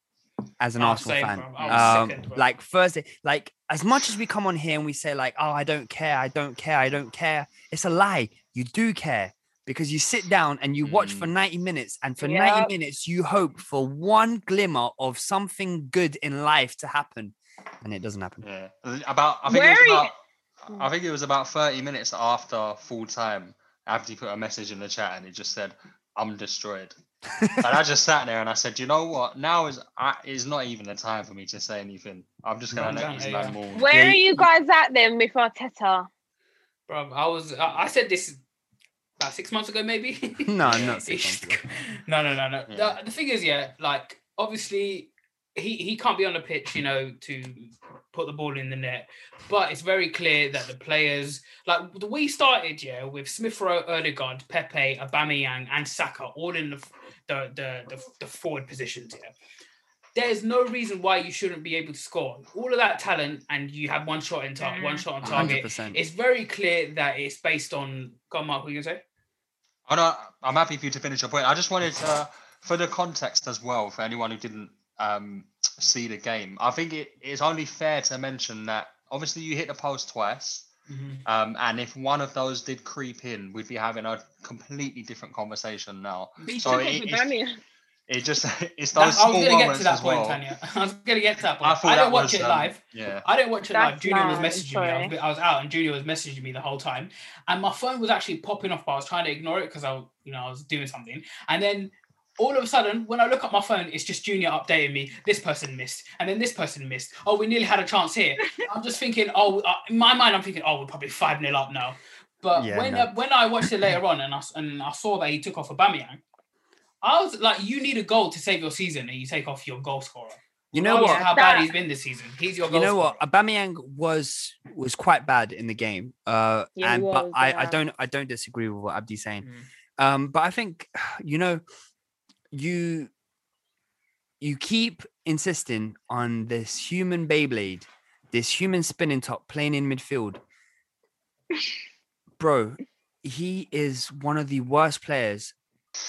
as an
Oh,
Arsenal
same,
fan.
bro. I was
Um, like Thursday, like as much as we come on here and we say like, "Oh, I don't care, I don't care, I don't care," it's a lie. You do care because you sit down and you watch for
Mm.
90 minutes, and for
Yep.
90 minutes you hope for one glimmer of something good in life to happen, and it doesn't happen.
Yeah, about I think
Where
it
are
was
you-
about I think it was about thirty minutes after full time. Abdi put a message in the chat and he just said, "I'm destroyed." And I just sat there and I said, "You know what? Now is I, is not even the time for me to say anything. I'm just gonna
No,
let
don't,
these man move."
Where are
you-
you guys at then with Arteta?
bro. I was. I, I said this about six months ago, maybe.
No, not six months ago.
no, no, no, no.
Yeah.
The, the thing is, yeah, like obviously he he can't be on the pitch, you know, to put the ball in the net. But it's very clear that the players, like the way started, yeah, with Smith Rowe, Ødegaard, Pepe, Aubameyang, and Saka, all in the f- the the the, the forward positions, yeah. There's no reason why you shouldn't be able to score. All of that talent, and you have one shot in target, one shot on target.
100%.
It's very clear that it's based on. Go on, Mark. What are you gonna say?
Oh, no, I'm happy for you to finish your point. I just wanted to, for the context as well, for anyone who didn't um, see the game, I think it is only fair to mention that obviously you hit the post twice. Um, and if one of those did creep in, we'd be having a completely different conversation now.
He
So it,
it
it's, it just it's
That-
those
I was gonna get to that point,
well.
Tanya. I was gonna get to that point.
I
I,
thought
didn't watch
was,
it
um,
live.
Yeah.
I didn't watch it live.
That's
Junior was
mad,
messaging me. I was. I was out, and Junior was messaging me the whole time, and my phone was actually popping off, but I was trying to ignore it because I, you know, I was doing something, and then. All of a sudden, when I look at my phone, it's just Junior updating me. This person missed, and then this person missed. Oh, we nearly had a chance here. I'm just thinking, oh, uh, in my mind, I'm thinking, oh, we're probably five 0 up now. But
Yeah,
when
no.
uh, when I watched it later on, and I s- and I saw that he took off a Aubameyang, I was like, you need a goal to save your season, and you take off your goal scorer.
You know what?
How bad he's been this season. He's your goal
You know what?
scorer.
Aubameyang was was quite bad in the game. Uh,
Yeah, he
and but
was,
I, I don't I don't disagree with what Abdi's saying.
Mm.
Um, but I think you know, you you keep insisting on this human Beyblade, this human spinning top playing in midfield. Bro, he is one of the worst players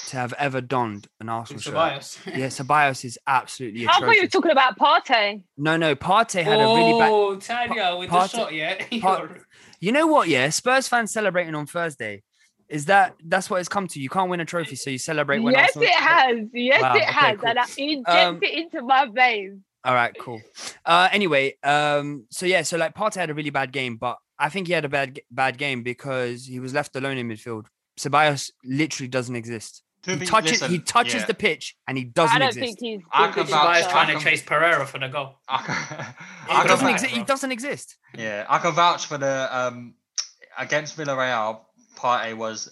to have ever donned an Arsenal
It's
shirt.
Tobias.
Yeah, Ceballos is absolutely
I thought you were talking about Partey.
No, no, Partey had a really bad.
Oh, Tanya with
part-
the shot, yeah.
part- You know what? Yeah, Spurs fans celebrating on Thursday. Is that that's what it's come to? You can't win a trophy, so you celebrate when
Yes,
Arsenal-
it has. Yes,
Wow,
it
okay,
has.
cool.
And I inject
Um,
it into my veins.
All right, cool. Uh, anyway, um, so yeah, so like Partey had a really bad game, but I think he had a bad bad game because he was left alone in midfield. Ceballos literally doesn't exist.
To
He
be-
touches he touches
yeah.
the pitch and he doesn't
don't
exist.
think he's.
I
been
can
good
vouch-
enough.
Tobias
I
trying to chase Pereira for the goal.
I can,
He
I can
doesn't
vouch-
exist. He doesn't exist.
Yeah, I can vouch for the um against Villarreal. Partey was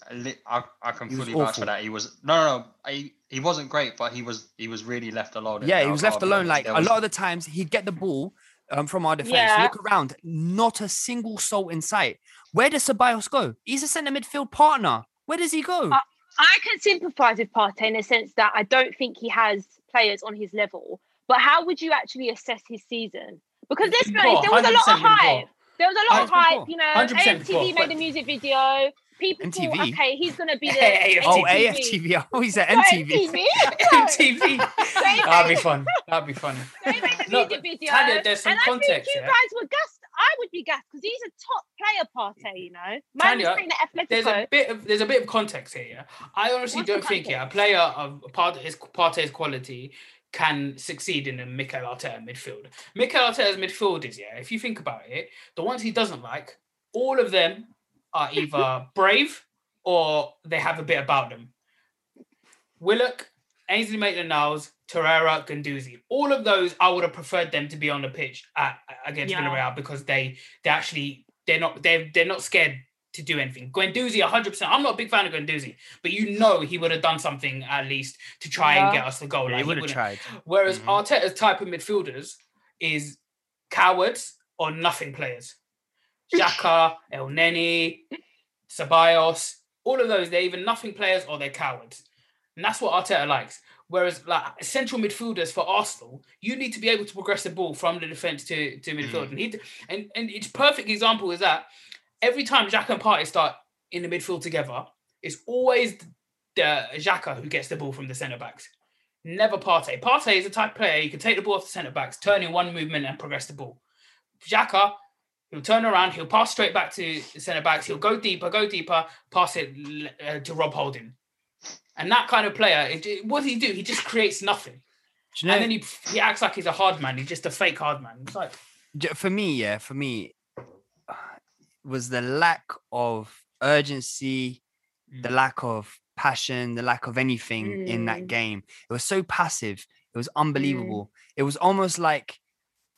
I, I can
He
fully vouch for that. He was no, no, no. He, he wasn't great, but he was he was really left alone.
Yeah, he was left alone. Like
There
a lot of the times, he'd get the ball um, from our defense,
Yeah.
look around, not a single soul in sight. Where does Ceballos go? He's a centre midfield partner. Where does he go?
Uh, I can sympathise with Partey in the sense that I don't think he has players on his level. But how would you actually assess his season? Because let's be honest, there was a lot of
100%
hype. There was a lot of hype. You know,
100%
AFTV
poor,
made a music video. People thought,
MTV?
okay, he's gonna be the
AFTV.
oh,
AFTV.
AFTV. Oh, he's at
Not
MTV.
MTV. That'd be fun. That'd be fun.
They made the
No,
video.
Tanya, there's some
and I think
context,
you
yeah?
guys were gassed. I would be gassed because he's a top player, Partey. You know, man
Tanya, There's a bit of there's a bit of context here. Yeah? I honestly
What's
don't think yeah, a player of part his Partey's quality can succeed in a Mikel Arteta midfield. Mikel Arteta's midfielders, yeah, if you think about it, the ones he doesn't like, all of them are either brave or they have a bit about them. Willock Ainsley Maitland-Niles, Torreira, Guendouzi. All of those, I would have preferred them to be on the pitch at, against
Yeah.
Villarreal because they they actually they're not they're they're not scared to do anything. Guendouzi, 100%. I'm not a big fan of Guendouzi, but you know he would have done something at least to try and get us the goal.
Yeah, he would have tried.
Whereas
Mhm.
Arteta's type of midfielders is cowards or nothing players. Xhaka, Elneny, Ceballos, all of those, they're either nothing players or they're cowards. And that's what Arteta likes. Whereas like central midfielders for Arsenal, you need to be able to progress the ball from the defense to, to mm. midfield. And he and, and its perfect example is that every time Xhaka and Partey start in the midfield together, it's always the Xhaka who gets the ball from the centre backs. Never Partey. Partey is a type of player you can take the ball off the centre backs, turn in one movement and progress the ball. Xhaka, he'll turn around, he'll pass straight back to the centre backs, he'll go deeper, go deeper, pass it uh, to Rob Holding. And that kind of player, it, it- what does he do? He just creates nothing.
You know-
and then he he acts like he's a hard man. He's just a fake hard man. It's like
for me, yeah, for me, was the lack of urgency,
Mm.
the lack of passion, the lack of anything in that
Mm.
game. It was so passive. It was unbelievable. It was almost like,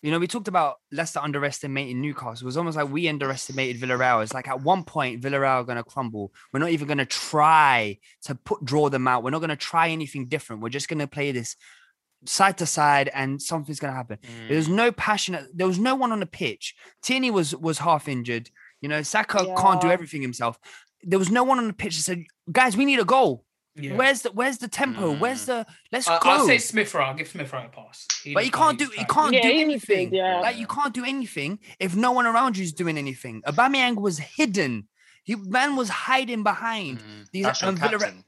you know, we talked about Leicester underestimating Newcastle. It was almost like we underestimated Villarreal. It's like at one point, Villarreal are going to crumble. We're not even going to try to put draw them out. We're not going to try anything different. We're just going to play this side to side and something's going to happen. There was mm. no passion. There was no one on the pitch. Tierney was was half injured. You know, Saka can't do everything himself. There was no one on the pitch that said, "Guys, we need a goal.
Yeah.
Where's the Where's the tempo? Where's the Let's
I-
go."
I'll say Smith Rowe. I'll give Smith Rowe a pass.
but you can't do you can't
Yeah,
do
he was
anything.
yeah.
Like you can't do anything if no one around you is doing anything. Aubameyang was hidden. He man was hiding behind these
That's your
um, Villarreal-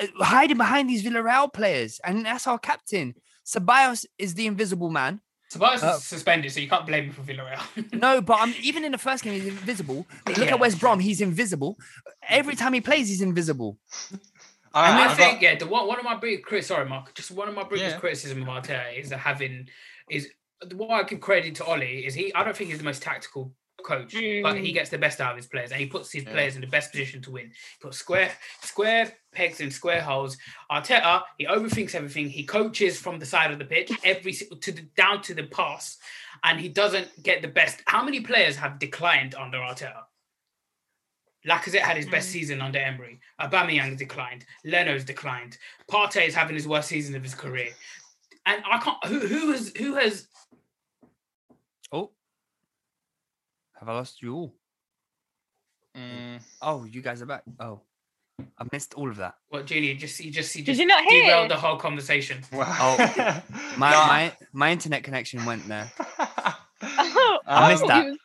uh, hiding behind these Villarreal players, and that's our captain. Ceballos is the invisible man.
Tobias
Uh,
is suspended, so you can't blame him for Villarreal.
No, but um, even in the first game, he's invisible. Look
Yeah,
at West Brom; he's invisible. Every time he plays, he's invisible.
All
and I
I've
think,
got-
yeah, the one, one of my big crit, sorry, Mark, just one of my biggest
Yeah.
criticism of Arteta is that having is what I give credit to Ollie is he. I don't think he's the most tactical coach, but he
Mm.
gets the best out of his players and he puts his
Yeah.
players in the best position to win. He puts square square pegs in square holes. Arteta, he overthinks everything. He coaches from the side of the pitch every to the down to the pass, and he doesn't get the best. How many players have declined under Arteta? Lacazette had his best season under Emery. Aubameyang declined. Leno's declined. Partey is having his worst season of his career. And I can't. Who who has who has
Oh, have I lost you all?
Mm,
Oh, you guys are back. Oh, I missed all of that.
what Junior you just you just you
Did you not hear?
derailed the whole conversation.
Oh, my my my internet connection went there.
Oh,
I missed that.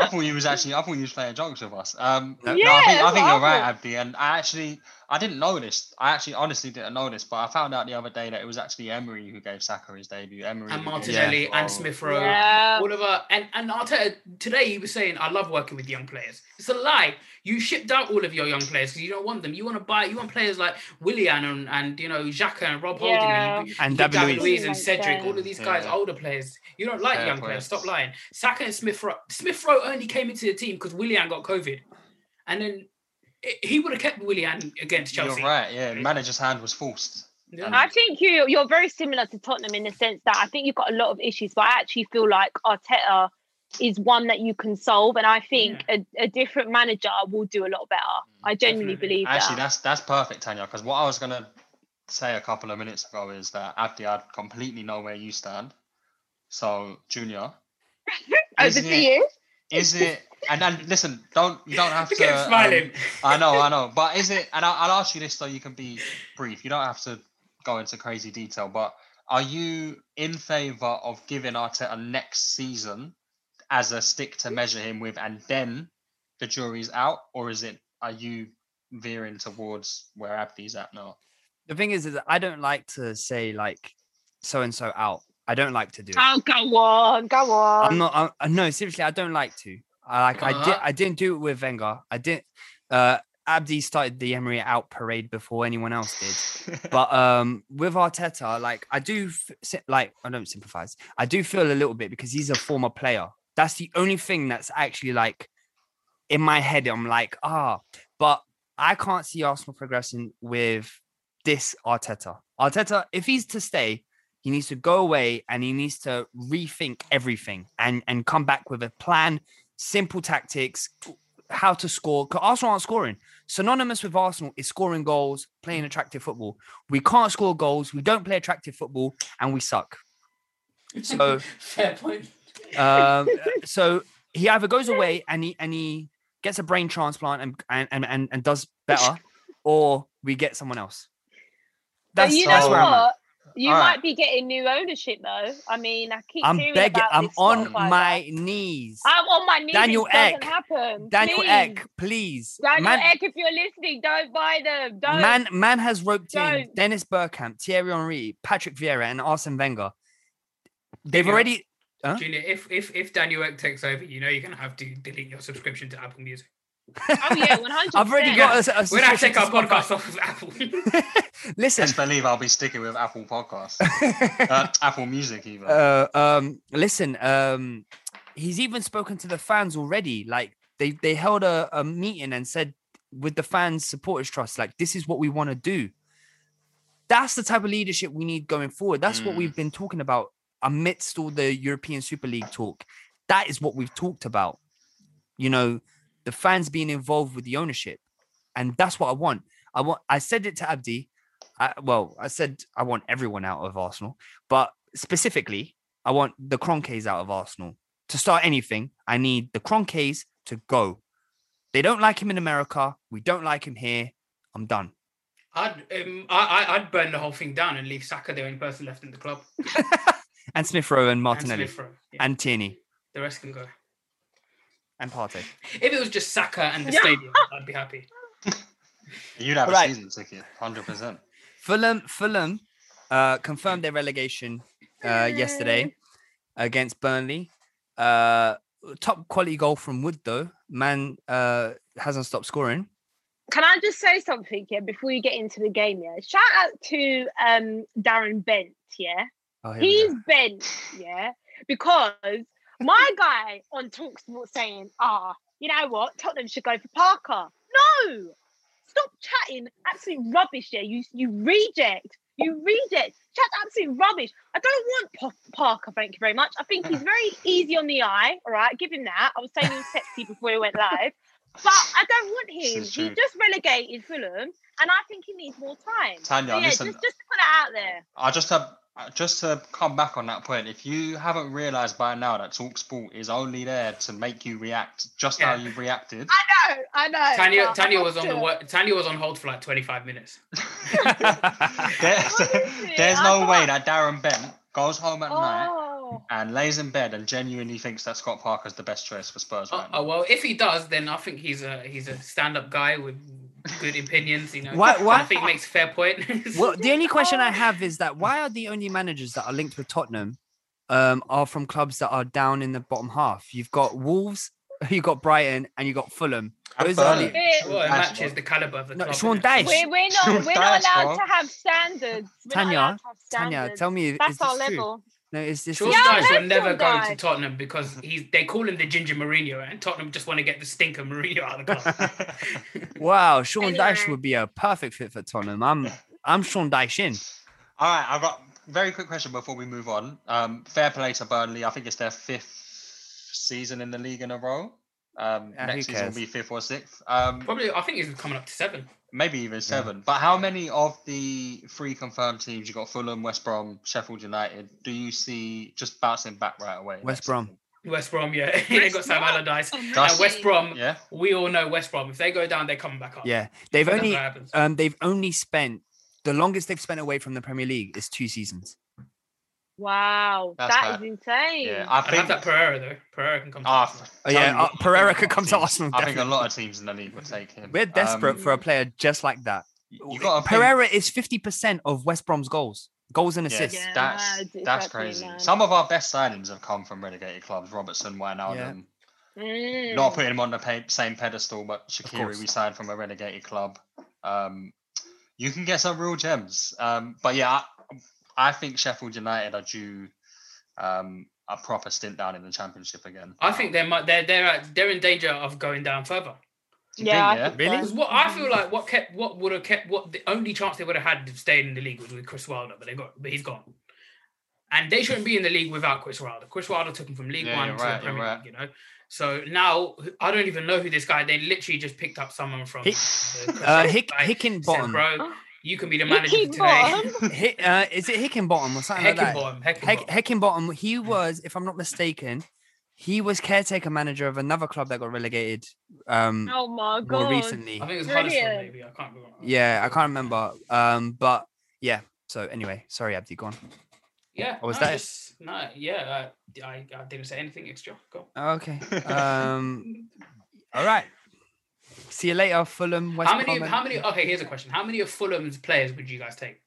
I thought you was actually. I thought you was playing jokes with us. Um,
No.
no, I think, I think you're right. Abdi. And I actually, I didn't know this. I actually, honestly, didn't know this. But I found out the other day that it was actually Emery who gave Saka his debut. Emery
and
who
Martinelli
him
and Smith Rowe,
Yeah.
all of our and and Arteta today he was saying I love working with young players. It's a lie. You shipped out all of your young players because you don't want them. You want to buy. You want players like Willian and and you know Xhaka and Rob Holding
Yeah.
and, you-
And David
David
Luiz.
Luiz and
Makes
Cedric. All of these guys,
Yeah.
older players. You don't like
Fair
young players. Stop lying. Saka and Smith Rowe. Smith Rowe only came into the team because Willian got COVID, and then it- he would have kept Willian against Chelsea.
You're right. Yeah, manager's hand was forced.
Yeah.
I think you you're very similar to Tottenham in the sense that I think you've got a lot of issues, but I actually feel like Arteta is one that you can solve, and I think a, a different manager will do a lot better. Mm, I genuinely
Definitely.
believe
Actually,
that.
that's that's perfect, Tanya. Because what I was gonna say a couple of minutes ago is that Abdi, I completely know where you stand. So, Junior,
Over
is
to
it-
you.
is it? And then listen, don't you don't have to.
at him
um,
smiling.
I know, I know. But is it? And I'll, I'll ask you this so you can be brief. You don't have to go into crazy detail. But are you in favour of giving Arteta next season as a stick to measure him with, and then the jury's out, or is it? Are you veering towards where Abdi's at now?
The thing is, is I don't like to say like so and so out. I don't like to do it.
Oh, go on, go on.
I'm not. I, I- no, seriously, I don't like to. I like. I did.
Uh-huh.
I didn't do it with Wenger. I didn't. Uh, Abdi started the Emery out parade before anyone else did. But um, with Arteta, like I do, like I don't sympathize. I do feel a little bit because he's a former player. That's the only thing that's actually like in my head. I'm like, ah, but I can't see Arsenal progressing with this Arteta. Arteta, if he's to stay, he needs to go away and he needs to rethink everything and and come back with a plan, simple tactics, how to score. Because Arsenal aren't scoring. Synonymous with Arsenal is scoring goals, playing attractive football. We can't score goals. We don't play attractive football, and we suck. So
Fair point.
um, so he either goes away and he and he gets a brain transplant and and and, and, and does better, or we get someone else.
But you know
that's where I'm at.
what? You
All
might
right.
be getting new ownership though. I mean, I keep
I'm
hearing
begging.
about
I'm
this
on
Spotify
my
guy.
knees.
I'm on my knees.
Daniel
it doesn't
Ek.
happen.
Daniel
Please.
Ek, please.
Daniel
man,
Ek, if you're listening, don't buy them. Don't.
man, man has roped in
Don't.
Dennis Bergkamp, Thierry Henry, Patrick Vieira, and Arsene Wenger. They've
Junior,
already. Huh?
Junior, if if if Daniel Ek takes over, you know you're gonna have to delete your subscription to Apple Music.
Oh yeah, 100.
I've already got a, a
We're gonna take
subscription
our
to
podcast off of Apple.
Listen,
Best believe I'll be sticking with Apple Podcasts, uh, Apple Music even.
uh, um, listen, um, he's even spoken to the fans already. Like they they held a, a meeting and said with the fans supporters trust, like this is what we want to do. That's the type of leadership we need going forward. That's what
Mm.
we've been talking about amidst all the European Super League talk. That is what we've talked about. You know, the fans being involved with the ownership, and that's what I want. I want. I said it to Abdi. I, well, I said I want everyone out of Arsenal, but specifically, I want the Kroenkes out of Arsenal. To start anything, I need the Kroenkes to go. They don't like him in America. We don't like him here. I'm done.
I'd um, I I'd burn the whole thing down and leave Saka the only person left in the club.
And Smith Rowe and
And
Martinelli and,
yeah.
Tierney
The rest can go.
And Partey.
If it was just Saka and the
Yeah.
stadium, I'd be happy.
You'd have
Right.
a season ticket, hundred percent.
Fulham, Fulham, uh, confirmed their relegation uh, yesterday against Burnley. Uh, top quality goal from Wood though. Man uh, hasn't stopped scoring.
Can I just say something here before you get into the game? Yeah, shout out to um Darren Bent. Yeah,
Oh,
he's bent. Yeah, because my guy on Talksport saying, "Ah, you know what? Tottenham should go for Parker." No, stop chatting absolute rubbish. Yeah, you you reject. You reject. Chat absolute rubbish. I don't want Pa- Parker. Thank you very much. I think he's very easy on the eye. All right, give him that. I was saying he was sexy before he went live. But I don't want him. He just relegated Fulham, and I think he needs more time.
Tanya,
So yeah,
listen-
just just to put that out there.
I just have Uh, just to come back on that point. If you haven't realised by now that Talksport is only there to make you react just how you've reacted,
I know, I know.
Tanya
but
Tanya was on the
to.
wo- Tanya was on hold for like 25 minutes.
there's, there's
I
no way that Darren Bent goes home at night
Oh,
and lays in bed and genuinely thinks that Scott Parker's the best choice for Spurs
Oh,
right
oh,
now.
well, if he does, then I think he's a he's a stand-up guy with good opinions. You know,
Why- why-
I think he makes a fair point.
well, the only question I have is that why are the only managers that are linked with Tottenham um, are from clubs that are down in the bottom half? You've got Wolves, you've got Brighton, and you've got Fulham. Those are the,
Bit-
well, it matches the caliber of the
No,
club.
Sean? Dyche.
we're, we're not
Shoot
we're not allowed
bro.
to have standards. We're not
Tanya,
allowed to have
Tanya, tell me,
That's
is
our
this true?
Level.
No, is this
Sean
is
Yeah,
Dyche will never
Sean
go to Tottenham because he's they call him the Ginger Mourinho, and Tottenham just want to get the stinker Mourinho out of the club.
Wow, Sean Dyche would be a perfect fit for Tottenham. I'm I'm Sean Dyche in.
All right, I've got a very quick question before we move on. Um, fair play to Burnley. I think it's their fifth season in the league in a row. Um,
Yeah,
next season will be fifth or sixth. Um,
Probably, I think he's coming up to seven.
Maybe even seven. But how many of the three confirmed teams you got Fulham, West Brom, Sheffield United? Do you see just bouncing back right away?
West Brom.
season?
West Brom, yeah, they got Sam Allardyce. And West Brom,
Yeah.
we all know West Brom. If they go down, they're coming back up.
Yeah, they've
That's
only um they've only spent the longest they've spent away from the Premier League is two seasons.
Wow,
That's
that is
bad.
insane.
Yeah, I
I have
think.
that Pereira though. Pereira can come. To
Ah,
Arsenal.
Oh, yeah,
tell you
uh, Pereira
think
could come
of
to
teams-
Arsenal,
I think a
definitely.
lot of teams in the league would take him.
We're desperate
Um,
for a player just like that.
You got
Pereira is fifty percent of West Brom's goals, goals and
Yes,
assists.
Yeah,
that's
it's
that's
actually
crazy.
mad.
Some of our best signings have come from relegated clubs. Robertson, Wijnaldum.
Mm.
Not putting him on the pa- same pedestal, but Shaqiri
course.
we signed from a relegated club. Um, you can get some real gems. Um, but yeah, I, I think Sheffield United are due um, a proper stint down in the Championship again.
I think they might. They're they're they're in danger of going down further.
Do you think, yeah?
Really?
Because what I feel like what kept what would have kept what the only chance they would have had of staying in the league was with Chris Wilder, but they got but he's gone. And they shouldn't be in the league without Chris Wilder. Chris Wilder took him from League
Yeah,
One to
right,
the Premier
right.
League, you know. So now I don't even know who this guy. They literally just picked up someone from
Hick-
the
uh, Hick- Hickenbottom.
Bro, you can be the manager for today.
Hick, uh, is it Hickenbottom or something like that?
Heckingbottom,
Heck, Heckingbottom. He was, if I'm not mistaken, he was caretaker manager of another club that got relegated. Um,
Oh my god!
more recently.
I think it was Huddersfield,
Brilliant.
maybe. I can't remember.
Yeah, I can't remember. Um, but yeah. So anyway, sorry, Abdi, go on.
Yeah.
Or was
no,
that
just- no, yeah. Uh, I, I didn't say anything extra. Go.
Okay. Um, all right. See you later, Fulham. West
how many?
Brom.
How many? Okay, here's a question. How many of Fulham's players would you guys take?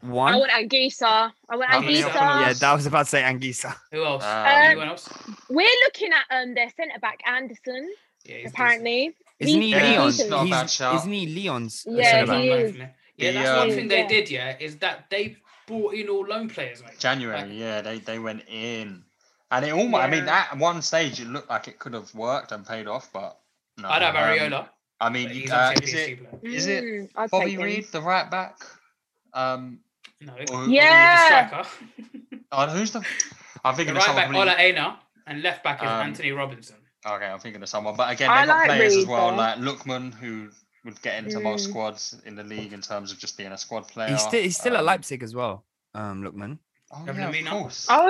One.
I want Anguissa. I want
How
Anguissa.
yeah, that was about to say Anguissa.
Who else?
Um,
Anyone else?
We're looking at um their centre back Anderson.
Yeah, he's
apparently.
Isn't he
He's
Leon's?
decent.
not bad
He's, isn't he Leon's?
Yeah,
centre-back?
he is.
Yeah,
The,
that's one
um,
thing they
Yeah.
did. Yeah, is that they brought in all loan players. Mate.
January,
Like-
yeah, they, they went in. And it almost, I mean, at one stage, it looked like it could have worked and paid off, but no.
I'd have
um,
Areola.
I mean,
he's
uh, is
a
it,
PSG player.
is it
Mm,
Bobby. Reed, the right back? Um,
No.
or,
Bobby Reid, the
Yeah.
oh, who's the? I'm
The
thinking
right
of someone.
back, Ola Aina, and left back is
Um,
Anthony Robinson.
Okay, I'm thinking of someone. But again,
I
they've got
like
players as well,
though.
like Lookman, who would get into most
Mm.
squads in the league in terms of just being a squad player.
He's still he's still at
Um,
Leipzig as well. Um, Lookman.
Oh, yeah, of course.
Oh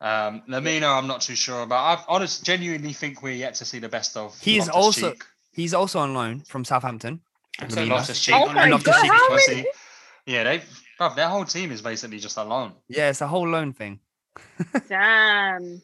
yeah.
Um, Lemina, I'm not too sure about. I honestly, genuinely think we're yet to see the best of.
He is
Loftus-Cheek.
also he's also on loan from Southampton.
And so
Lemina.
Loftus-Cheek.
Oh my god,
Cheek
how many?
Yeah, they, bruv, their whole team is basically just a loan.
Yeah, it's a whole loan thing.
Damn.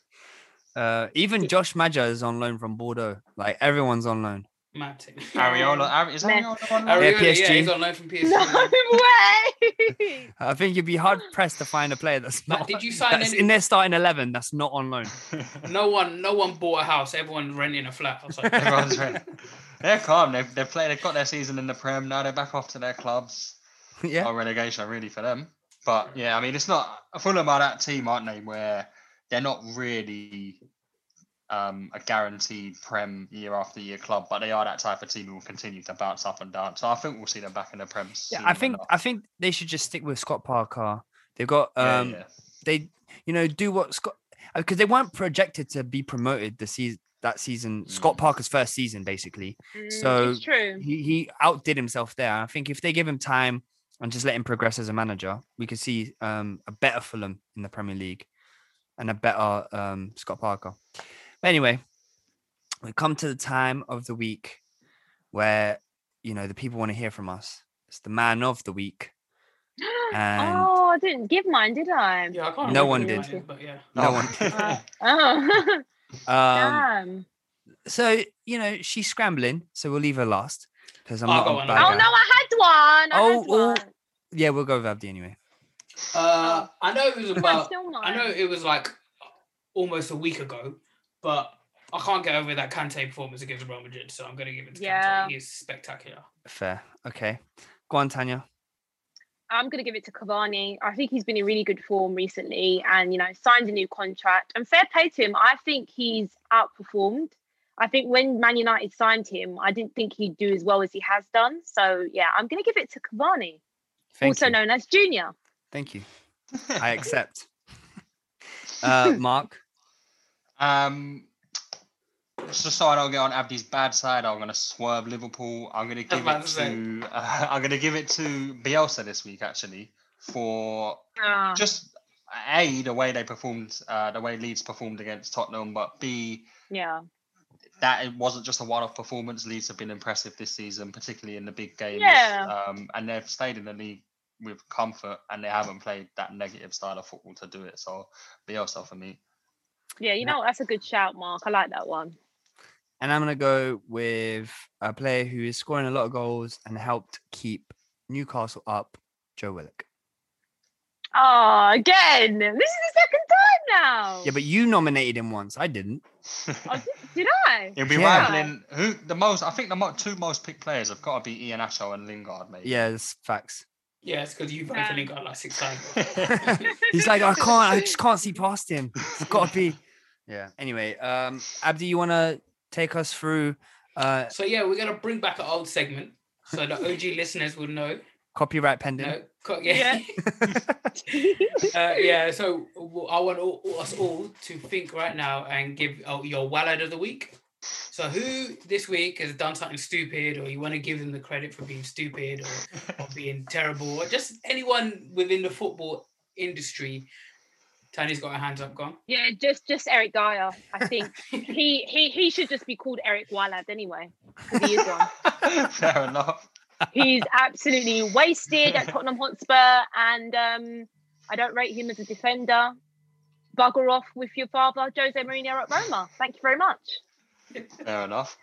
Uh, even Josh Maja is on loan from Bordeaux. Like everyone's on loan.
Mad team.
Areola, Are- is
Meh.
Areola on loan?
Areola, yeah,
PSG.
he's on loan from PSG.
No way.
I think you'd be hard pressed to find a player that's
But
not.
did you sign any-
in their starting eleven? That's not on loan.
No one, no one bought a house. Everyone's renting a flat. I like,
Everyone's ready. They're calm. They've, they've played. They've got their season in the Prem. Now they're back off to their clubs.
yeah.
No relegation really for them. But yeah, I mean, it's not Fulham are that team, aren't they? Where they're not really um, a guaranteed Prem year after year club, but they are that type of team who will continue to bounce up and down. So I think we'll see them back in the Prem.
Yeah, I think
enough.
I think they should just stick with Scott Parker. They've got um
yeah.
they you know do what Scott because they weren't projected to be promoted the season that season Scott
Mm.
Parker's first season basically.
Mm,
So
it's true.
he he outdid himself there. I think if they give him time and just let him progress as a manager, we could see um a better Fulham in the Premier League and a better um Scott Parker. But anyway, we come to the time of the week where you know the people want to hear from us. It's the man of the week. And
oh, I didn't give mine, did I?
yeah, I can't
No one
who
did.
mine But yeah,
no
Oh.
one.
Oh,
Um,
damn.
so you know she's scrambling, so we'll leave her last because I'm
I'll
not.
go
a
on,
bad
I'll
Oh no, I had one. I
Oh,
had
oh,
one.
Yeah, we'll go with Abdi anyway.
uh, I know it was about. I know it was like almost a week ago, but I can't get over that Kante performance against Real Madrid, so I'm going to give it to
Yeah.
Kante. He's spectacular.
Fair. Okay. Go on, Tanya.
I'm going to give it to Cavani. I think he's been in really good form recently and, you know, signed a new contract. And fair play to him. I think he's outperformed. I think when Man United signed him, I didn't think he'd do as well as he has done. So, yeah, I'm going to give it to Cavani,
Thank
also
you.
known as Junior.
Thank you. I accept. uh, Mark.
Um, just so I don't get on Abdi's bad side, I'm going to swerve Liverpool. I'm going to give it
to.
Uh, I'm going to give it to Bielsa this week actually for
Ah,
just a the way they performed, uh, the way Leeds performed against Tottenham, but b
yeah.
that it wasn't just a one-off performance. Leeds have been impressive this season, particularly in the big games.
Yeah.
Um, and they've stayed in the league with comfort, and they haven't played that negative style of football to do it. So Bielsa for me.
Yeah, you know what? That's a good shout, Mark. I like that one.
And I'm going to go with a player who is scoring a lot of goals and helped keep Newcastle up, Joe Willock.
Oh, again. This is the second time now.
Yeah, but you nominated him once. I didn't.
Oh, did, did I?
He'll be
Yeah.
rivaling who the most. I think the mo- two most picked players have got to be Iheanacho and Lingard, maybe.
Yeah, it's facts.
Yeah, it's because you've for
Yeah.
Lingard like six times.
He's like, I can't, I just can't see past him. It's got to be. Yeah. Anyway, um, Abdi, you want to take us through Uh,
So yeah, we're gonna bring back an old segment so the OG listeners will know.
copyright pending.
No, co- yeah. uh, yeah. So I want all, us all to think right now and give uh, your wallet of the week. So who this week has done something stupid, or you want to give them the credit for being stupid or, or being terrible, or just anyone within the football industry? Tany's got her hands up. Gone.
Yeah, just just Eric Dier. I think he he he should just be called Eric Wallad anyway. 'cause He is one.
Fair enough.
He's absolutely wasted at Tottenham Hotspur, and um, I don't rate him as a defender. Bugger off with your father, Jose Mourinho at Roma. Thank you very much.
Fair enough.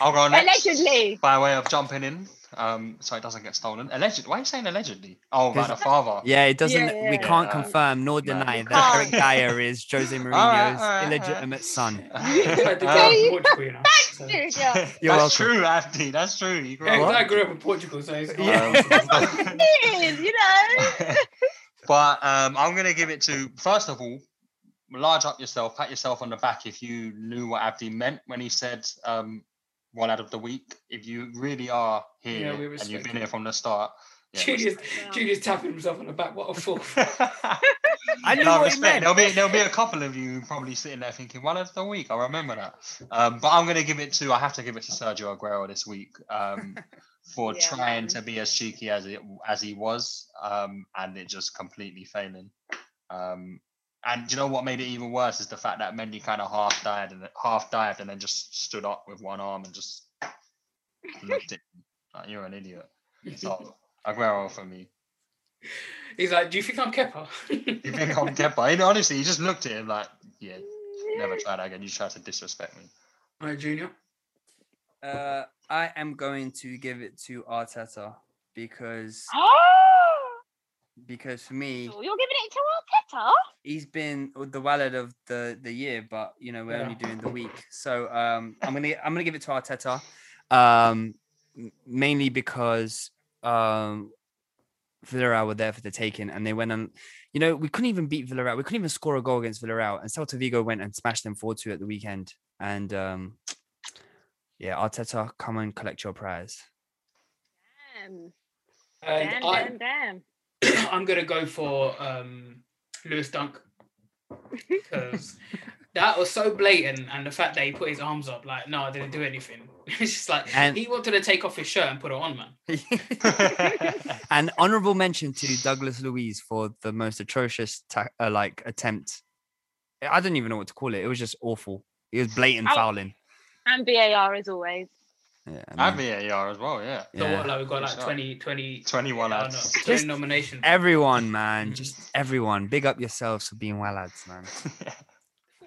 I'll go next.
Allegedly.
By way of jumping in, um, so it doesn't get stolen. Alleged. Why are you saying allegedly? Oh, about the father.
Yeah, it doesn't.
Yeah,
we
yeah,
can't
yeah.
confirm nor deny
You
that Eric
can't.
Dier is Jose Mourinho's
alright, alright.
illegitimate son.
Um,
go to Portugal, you know, so-
You're
That's
welcome.
true, Andy. That's true. You grew
Yeah, 'cause
up.
I grew up in Portugal, so it's
Yeah.
Um,
It is, you know.
but um, I'm gonna give it to first of all, large up yourself, pat yourself on the back if you knew what Abdi meant when he said um, one out of the week. If you really are here
Yeah, we
and you've been here from the start. Yeah,
Julius,
Yeah.
Julius tapping himself on the back. What a fool!
I knew
no
what he
respect.
meant.
There'll be there'll be a couple of you probably sitting there thinking one out of the week. I remember that. Um, but I'm gonna give it to I have to give it to Sergio Aguero this week um, for
Yeah,
trying
man.
to be as cheeky as it as he was, um, and it just completely failing. Um, and do you know what made it even worse is the fact that Mendy kind of half died and half dived and then just stood up with one arm and just looked at him like you're an idiot. So Aguero for me.
He's like, "Do you think I'm Kepa?"
You think I'm Kepa? And honestly, he just looked at him like, yeah, never try that again. You try to disrespect me.
All right, Junior.
Uh, I am going to give it to Arteta because
Oh,
because for me
you're giving it to Arteta?
he's been the wallad of the the year, but you know we're
Yeah.
only doing the week, so um, I'm gonna I'm gonna give it to Arteta, um, mainly because um, Villarreal were there for the taking, and they went on. You know, we couldn't even beat Villarreal. We couldn't even score a goal against Villarreal, and Celta Vigo went and smashed them four two at the weekend. And um, yeah, Arteta, come and collect your prize.
Damn,
And
damn,
I,
damn, damn.
I'm gonna go for um, Lewis Dunk because that was so blatant, and the fact that he put his arms up, like, no, I didn't do anything. It's just like
And-
he wanted to take off his shirt and put it on, man.
and honorable mention to Douglas Luiz for the most atrocious ta- uh, like attempt. I don't even know what to call it. It was just awful. It was blatant
Ow.
fouling.
And VAR as always.
Yeah,
I
I mean,
VAR as well, yeah.
So
yeah.
what, like, we've got like
Sure.
20, 20,
21
yeah, I
lads.
know, 20
Just
nominations.
Everyone, man, mm-hmm. just everyone. Big up yourselves for being well lads, man.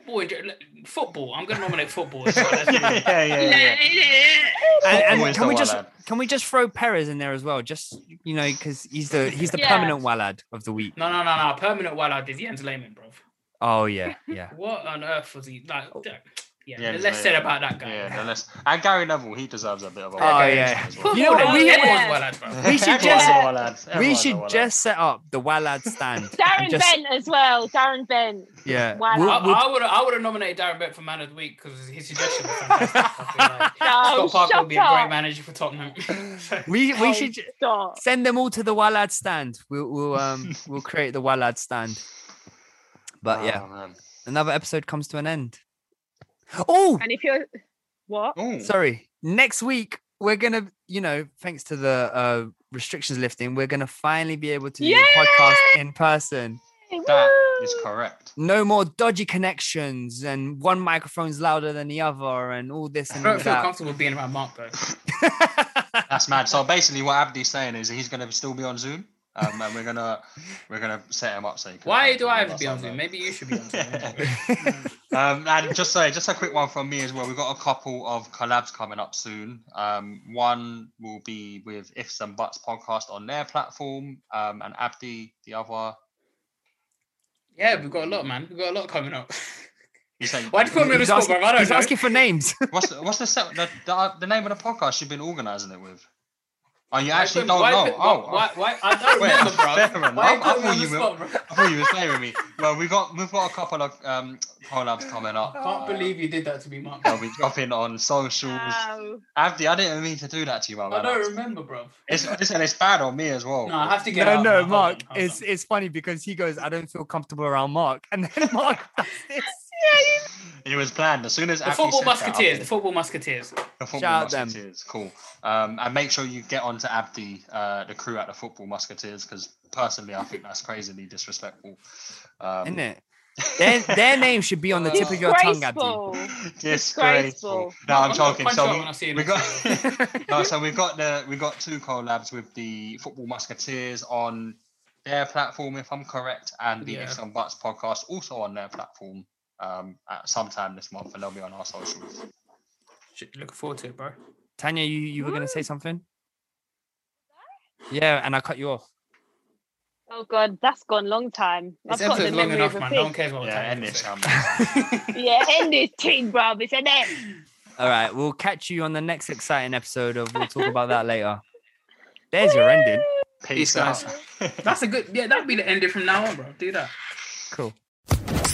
Football, football. I'm gonna nominate football. as well, let's
yeah, yeah, yeah, yeah.
And, and can we just
lad.
can we just throw Perez in there as well? Just you know, because he's the he's the
Yeah.
permanent Wallad of the week.
No, no, no, no. Permanent while I did Jens Lehmann, bro.
Oh yeah, yeah.
What on earth was he like? Oh. That- Yeah,
Yeah,
the
he's
less said about that guy.
Yeah, the less- and Gary Neville, he deserves a bit of a
Oh,
well
yeah.
well.
You know what?
we
We-
everyone's
Yeah.
well bro.
We should just-
a well.
We should
well
just set up the Wallad stand.
Darren
just-
Bent as well. Darren Bent.
Yeah.
Wow.
we'll-
I,
we'll-
I would I would have nominated Darren Bent for man of the week because his suggestion was fantastic. I like
No,
Scott Parker
shut
would be a great manager for Tottenham.
we we
Oh,
should
Stop.
send them all to the Wallad stand. We'll we'll um we'll create the Wallad stand. But yeah,
Oh, man.
another episode comes to an end. Oh,
And if you're what?
Ooh.
sorry. Next week we're gonna, you know, thanks to the uh restrictions lifting, we're gonna finally be able to do the podcast in person.
That
Woo!
is correct.
No more dodgy connections and one microphone's louder than the other and all this
I
and
don't feel
that.
comfortable being around Mark though.
That's mad. So basically, what Abdi's saying is he's going to still be on Zoom, um, and we're gonna we're gonna set him up so. He can
Why do I have to be on
there.
Zoom? Maybe you should be on Zoom.
um, and just say, just a quick one from me as well. We've got a couple of collabs coming up soon. Um, one will be with Ifs and Buts podcast on their platform, um, and Abdi, the other.
yeah, we've got a lot, man. We've got a lot coming up.
You say,
Why'd you put me on the
He's,
spot,
asking,
bro? I don't
he's
know.
asking for names.
what's the, what's the, the, the the name of the podcast you've been organising it with? Oh, you actually don't
why
know?
put-
oh,
why, why, I don't
Wait,
remember, bro.
fair enough.
Why
I
you put me
thought you were-
spot, bro?
I thought you were playing with me. Well, we've got we've got a couple of um, collabs coming up.
I can't believe you did that to me, Mark.
They'll be dropping on socials.
Wow.
Abdi, I didn't mean to do that to you, my
I don't remember, bro.
It's, listen, it's bad on me as well.
No, I have to get
No,
out
no,
now. Hold
Mark.
on, hold
It's
on.
it's funny because he goes, I don't feel comfortable around Mark, and then Mark does this.
It was planned. As soon as
the
Abdi
football
said that,
musketeers.
thought-
The football musketeers.
The football
Shout out them.
musketeers, cool. Um, and make sure you get onto Abdi, uh, the crew at the football musketeers, because personally, I think that's crazily disrespectful. Um,
Isn't it? Their, their name should be on the tip of your tongue, Abdi.
Disgraceful.
Disgraceful.
Disgraceful.
No, I'm
I'm
joking. So we,
when I see him
we
next
got no, so we've got the we got two collabs with the Football Musketeers on their platform, if I'm correct, and the
Yeah.
Ifs and Buts podcast also on their platform um, at some time this month, and they'll be on our socials.
Shit, Looking forward to it, bro.
Tanya, you, you were going to say something? Yeah, and I cut you off.
Oh god, that's gone long time.
This
I've got the
episode's long enough,
of a
man. No one
pig.
cares what
Yeah,
Tanya
end
will
this,
say.
um,
Yeah, end this thing, bro. It's an end.
All right, we'll catch you on the next exciting episode of We'll Talk About That Later. There's your ending.
Peace
Peace, guys. That's a good. Yeah, that'd be the ending from now on, bro. Do that.
Cool.